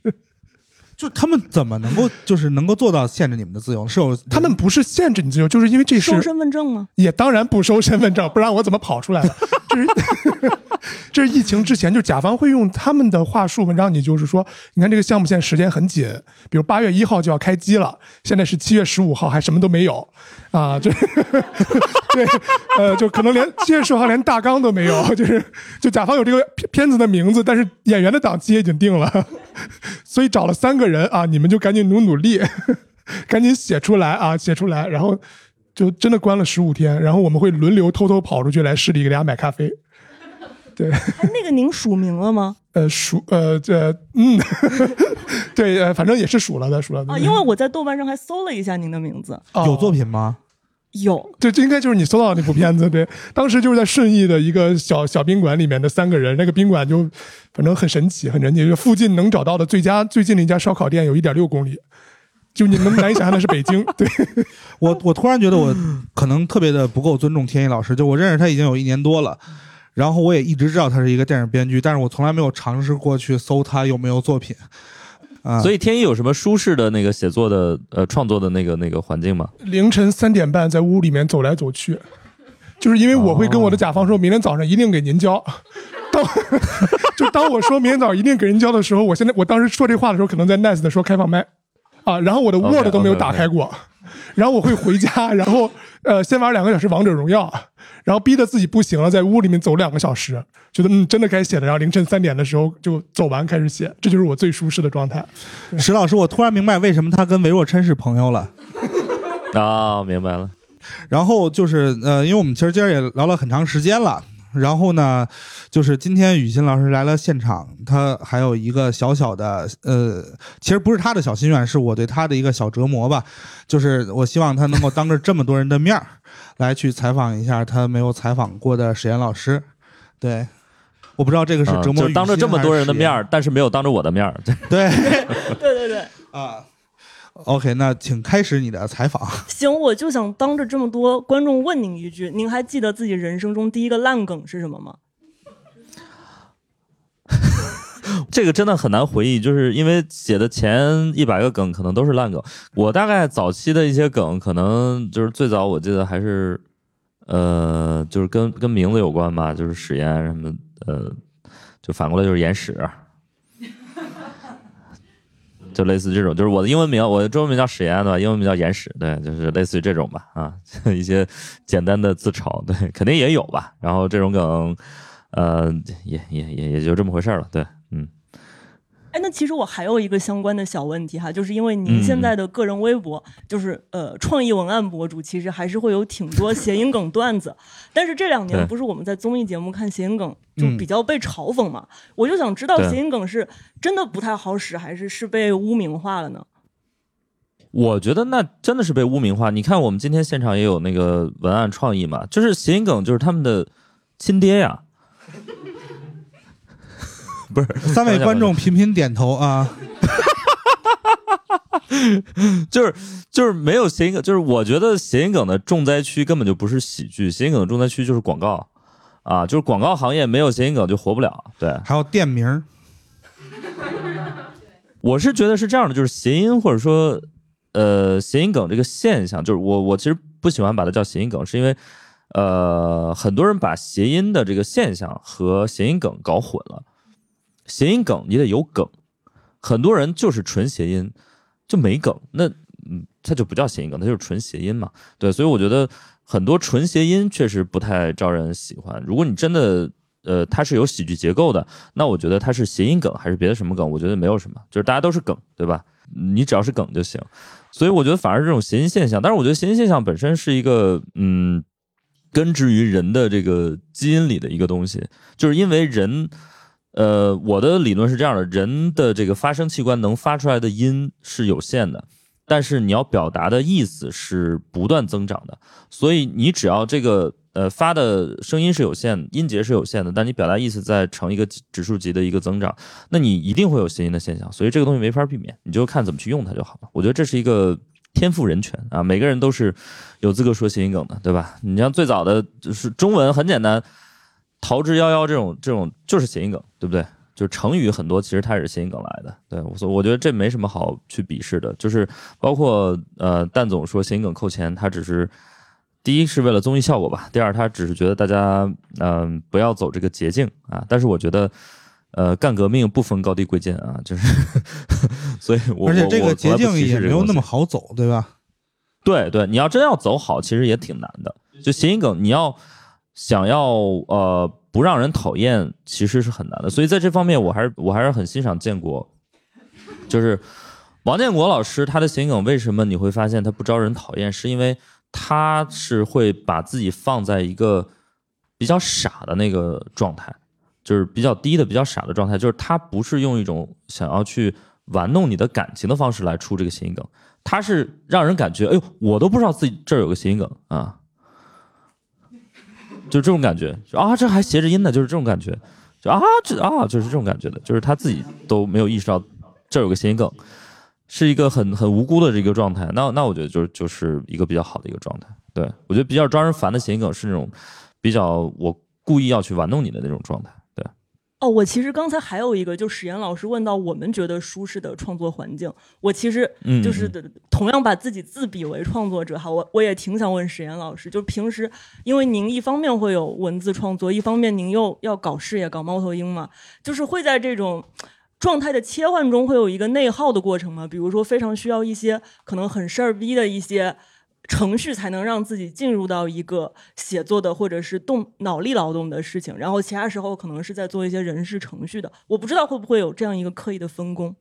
就他们怎么能够就是能够做到限制你们的自由？是有他们不是限制你自由，就是因为这是收身份证吗？也当然不收身份证，不然我怎么跑出来的？这是 这是疫情之前，就甲方会用他们的话术让你就是说，你看这个项目现在时间很紧，比如八月一号就要开机了，现在是七月十五号，还什么都没有啊，就 对，呃，就可能连七月十五号连大纲都没有，就是就甲方有这个片片子的名字，但是演员的档期也已经定了，所以找了三个人啊，你们就赶紧努努力，赶紧写出来啊，写出来，然后。就真的关了十五天，然后我们会轮流偷偷跑出去来市里给大家买咖啡。对，哎，那个您署名了吗？呃，署呃这嗯，对，呃，反正也是署了的，署了的。啊，因为我在豆瓣上还搜了一下您的名字，哦有作品吗？有。对，这应该就是你搜到的那部片子。对，当时就是在顺义的一个小小宾馆里面的三个人，那个宾馆就反正很神奇，很神奇。就附近能找到的最佳最近的一家烧烤店有一点六公里，就你能难以想象的是北京。对，我我突然觉得我可能特别的不够尊重天一老师，就我认识他已经有一年多了，然后我也一直知道他是一个电影编剧，但是我从来没有尝试过去搜他有没有作品。啊，所以天一有什么舒适的那个写作的呃创作的那个那个环境吗？凌晨三点半在屋里面走来走去，就是因为我会跟我的甲方说，明天早上一定给您交。当 就当我说明天早上一定给人交的时候，我现在我当时说这话的时候，可能在 Nice 的说开放麦啊，然后我的 Word 都没有打开过，然后我会回家，然后呃先玩两个小时王者荣耀，然后逼得自己不行了，在屋里面走两个小时，觉得嗯真的该写了，然后凌晨三点的时候就走完开始写，这就是我最舒适的状态。石老师，我突然明白为什么他跟韦若琛是朋友了。啊，明白了。然后就是呃，因为我们其实今儿也聊了很长时间了。然后呢，就是今天雨欣老师来了现场，他还有一个小小的呃，其实不是他的小心愿，是我对他的一个小折磨吧。就是我希望他能够当着这么多人的面儿，来去采访一下他没有采访过的史岩老师。对，我不知道这个是啊折磨、就是当着这么多人的面儿，但是没有当着我的面儿。对对对对，啊。OK，那请开始你的采访。行，我就想当着这么多观众问您一句：您还记得自己人生中第一个烂梗是什么吗？这个真的很难回忆，就是因为写的前一百个梗可能都是烂梗。我大概早期的一些梗，可能就是最早我记得还是，呃，就是跟跟名字有关吧，就是史岩什么，呃，就反过来就是眼屎，就类似这种，就是我的英文名，我的中文名叫史岩对吧？英文名叫岩史，对，就是类似于这种吧，啊，一些简单的自嘲，对，肯定也有吧。然后这种梗，呃，也也也也就这么回事了，对，哎，那其实我还有一个相关的小问题哈，就是因为您现在的个人微博，就是呃创意文案博主，其实还是会有挺多谐音梗段子。但是这两年不是我们在综艺节目看谐音梗，就嗯比较被嘲讽嘛。我就想知道谐音梗是真的不太好使，还是是被污名化了呢？我觉得那真的是被污名化。你看，我们今天现场也有那个文案创意嘛，就是谐音梗，就是他们的亲爹呀。不是三位观众频频点头啊。就是就是没有谐音梗，就是我觉得谐音梗的重灾区根本就不是喜剧，谐音梗的重灾区就是广告啊，就是广告行业没有谐音梗就活不了。对，还有店名儿，我是觉得是这样的，就是谐音或者说呃谐音梗这个现象，就是我我其实不喜欢把它叫谐音梗，是因为呃很多人把谐音的这个现象和谐音梗搞混了。谐音梗你得有梗，很多人就是纯谐音就没梗，那嗯它就不叫谐音梗，它就是纯谐音嘛。对，所以我觉得很多纯谐音确实不太招人喜欢。如果你真的呃它是有喜剧结构的，那我觉得它是谐音梗还是别的什么梗，我觉得没有什么，就是大家都是梗，对吧？你只要是梗就行。所以我觉得反而这种谐音现象，但是我觉得谐音现象本身是一个嗯，根植于人的这个基因里的一个东西，就是因为人。呃，我的理论是这样的：人的这个发声器官能发出来的音是有限的，但是你要表达的意思是不断增长的。所以你只要这个呃发的声音是有限，音节是有限的，但你表达意思在成一个指数级的一个增长，那你一定会有谐音的现象。所以这个东西没法避免，你就看怎么去用它就好了。我觉得这是一个天赋人权啊，每个人都是有资格说谐音梗的，对吧？你像最早的就是中文很简单。逃之夭夭这种这种就是谐音梗，对不对？就是成语很多，其实它也是谐音梗来的。对，所以我觉得这没什么好去鄙视的。就是包括呃，蛋总说谐音梗扣钱，他只是第一是为了综艺效果吧，第二他只是觉得大家嗯、呃、不要走这个捷径啊。但是我觉得呃干革命不分高低贵贱啊，就是 所以我而且这个捷径也没有那么好走，对吧？对对，你要真要走好，其实也挺难的。就谐音梗，你要想要呃不让人讨厌，其实是很难的。所以在这方面，我还是我还是很欣赏建国，就是王建国老师他的谐音梗为什么你会发现他不招人讨厌，是因为他是会把自己放在一个比较傻的那个状态，就是比较低的、比较傻的状态，就是他不是用一种想要去玩弄你的感情的方式来出这个谐音梗，他是让人感觉，哎呦，我都不知道自己这儿有个谐音梗啊，就这种感觉，啊，这还谐着音呢，就是这种感觉，就啊，这啊，就是这种感觉的，就是他自己都没有意识到这有个谐音梗，是一个很很无辜的这个状态。那那我觉得就是就是一个比较好的一个状态。对我觉得比较招人烦的谐音梗是那种比较我故意要去玩弄你的那种状态。对，哦，我其实刚才还有一个，就史岩老师问到我们觉得舒适的创作环境，我其实嗯就是同样把自己自比为创作者哈，我我也挺想问史岩老师，就平时因为您一方面会有文字创作，一方面您又要搞事业、搞猫头鹰嘛，就是会在这种。状态的切换中会有一个内耗的过程吗？比如说非常需要一些可能很事儿逼的一些程序，才能让自己进入到一个写作的或者是动脑力劳动的事情，然后其他时候可能是在做一些人事程序的。我不知道会不会有这样一个刻意的分工。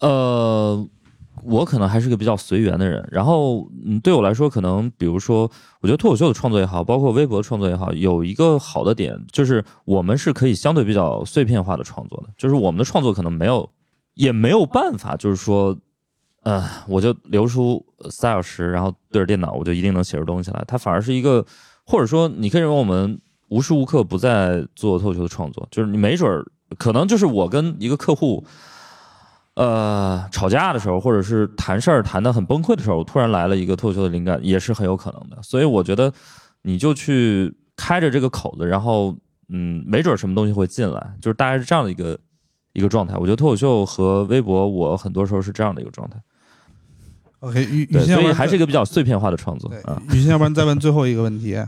呃，我可能还是个比较随缘的人。然后，嗯，对我来说，可能比如说，我觉得脱口秀的创作也好，包括微博的创作也好，有一个好的点，就是我们是可以相对比较碎片化的创作的。就是我们的创作可能没有，也没有办法，就是说，呃，我就留出三小时，然后对着电脑，我就一定能写出东西来。它反而是一个，或者说，你可以认为我们无时无刻不在做脱口秀的创作，就是你没准儿可能就是我跟一个客户。呃，吵架的时候，或者是谈事儿谈得很崩溃的时候，突然来了一个脱口秀的灵感，也是很有可能的。所以我觉得，你就去开着这个口子，然后嗯，没准什么东西会进来，就是大概是这样的一个一个状态。我觉得脱口秀和微博，我很多时候是这样的一个状态。OK，雨雨对，欣，所以还是一个比较碎片化的创作对啊。雨欣，要不然再问最后一个问题。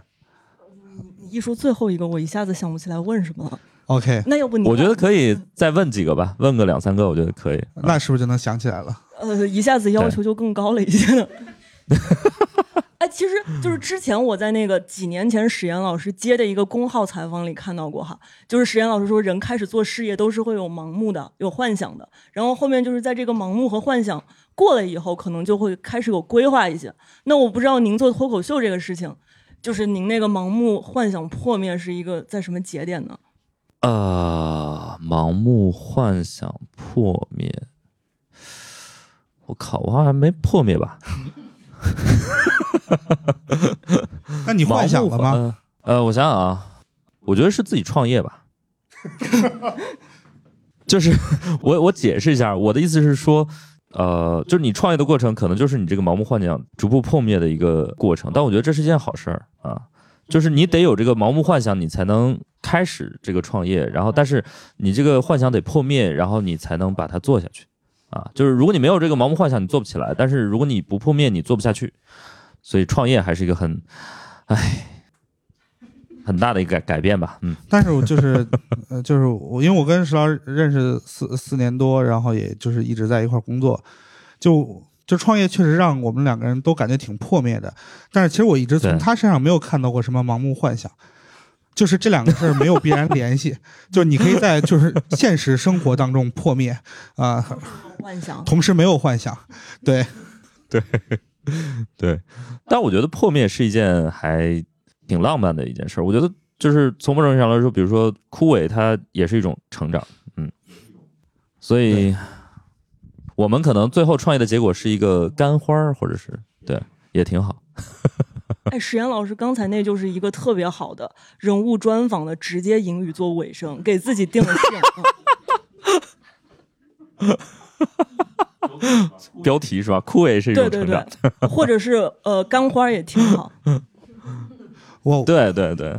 你一说最后一个，我一下子想不起来问什么了。OK，那要不你我觉得可以再问几个吧，问个两三个，我觉得可以。啊那是不是就能想起来了？呃，一下子要求就更高了一些呢。哎，其实就是之前我在那个几年前史岩老师接的一个公号采访里看到过哈，就是史岩老师说人开始做事业都是会有盲目的、有幻想的，然后后面就是在这个盲目和幻想过了以后，可能就会开始有规划一些。那我不知道您做脱口秀这个事情，就是您那个盲目幻想破灭是一个在什么节点呢？呃，盲目幻想破灭，我靠，我好像没破灭吧？那你幻想了吗？呃，我想想啊，我觉得是自己创业吧。就是 我我解释一下，我的意思是说，呃，就是你创业的过程，可能就是你这个盲目幻想逐步破灭的一个过程。但我觉得这是一件好事儿啊，就是你得有这个盲目幻想，你才能开始这个创业。然后，但是你这个幻想得破灭，然后你才能把它做下去。啊，就是如果你没有这个盲目幻想，你做不起来；但是如果你不破灭，你做不下去。所以创业还是一个很，唉，很大的一个改改变吧。嗯，但是我就是，呃，就是我，因为我跟石老师认识四四年多，然后也就是一直在一块儿工作，就就创业确实让我们两个人都感觉挺破灭的。但是其实我一直从他身上没有看到过什么盲目幻想，就是这两个事儿没有必然联系，就是你可以在就是现实生活当中破灭啊、幻想。同时没有幻想，对 对，对。但我觉得破灭是一件还挺浪漫的一件事儿。我觉得就是从某种意义上来说，比如说枯萎，它也是一种成长。嗯，所以我们可能最后创业的结果是一个干花儿，或者是对，也挺好。哎，石岩老师刚才那就是一个特别好的人物专访的直接引语做尾声，给自己定了性。嗯 标题是吧？枯萎是一种对对成长。对，或者是呃干花也挺好。我对对对，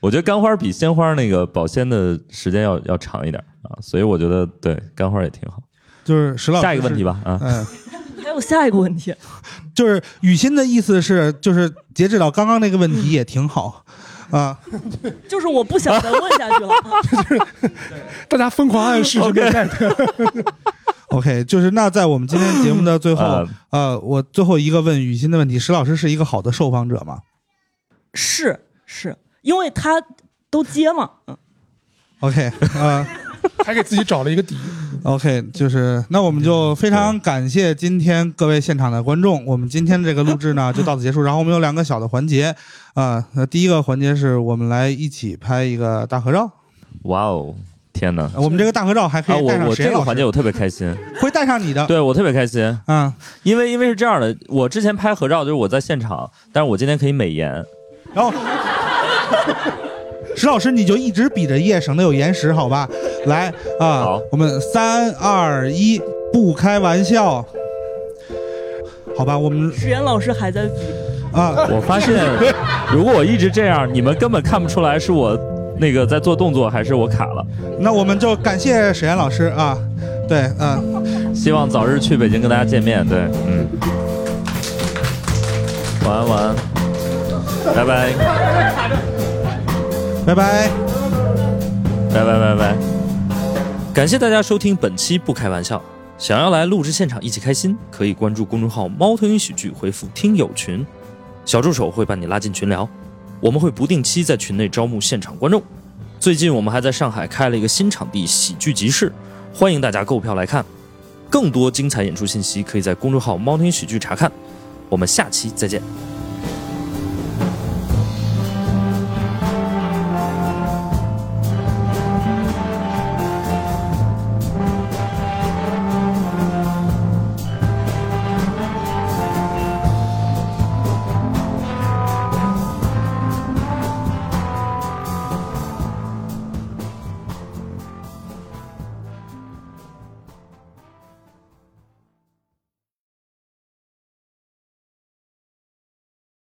我觉得干花比鲜花那个保鲜的时间要要长一点啊，所以我觉得对干花也挺好。就是石老师下一个问题，吧啊，嗯、还有下一个问题，就是雨欣的意思是，就是截止到刚刚那个问题也挺好啊。就是我不想再问下去了。就是大家疯狂暗示这个 get。OK，就是那在我们今天节目的最后，呃呃，我最后一个问雨欣的问题：石老师是一个好的受访者吗是是，因为他都接嘛。嗯，？OK，呃，还给自己找了一个底。OK，就是那我们就非常感谢今天各位现场的观众。我们今天这个录制呢就到此结束。然后我们有两个小的环节啊，那第一个环节是我们来一起拍一个大合照。哇哦，天哪！我们这个大合照还可啊，以带上我我这个环节我特别开心，会带上你的。对我特别开心，嗯，因为因为是这样的，我之前拍合照就是我在现场，但是我今天可以美颜，然后石老师你就一直比着耶，省得有延时，好吧？来啊好，我们三二一，不开玩笑。好吧，我们石岩老师还在比，啊，我发现如果我一直这样，你们根本看不出来是我那个在做动作还是我卡了。那我们就感谢石岩老师啊，对，嗯、希望早日去北京跟大家见面。对，嗯，晚安晚安，拜拜拜拜。拜拜拜拜。感谢大家收听本期不开玩笑。想要来录制现场一起开心，可以关注公众号“猫头鹰喜剧”，回复“听友群”，小助手会把你拉进群聊。我们会不定期在群内招募现场观众。最近我们还在上海开了一个新场地——喜剧集市，欢迎大家购票来看。更多精彩演出信息可以在公众号“猫头鹰喜剧”查看。我们下期再见。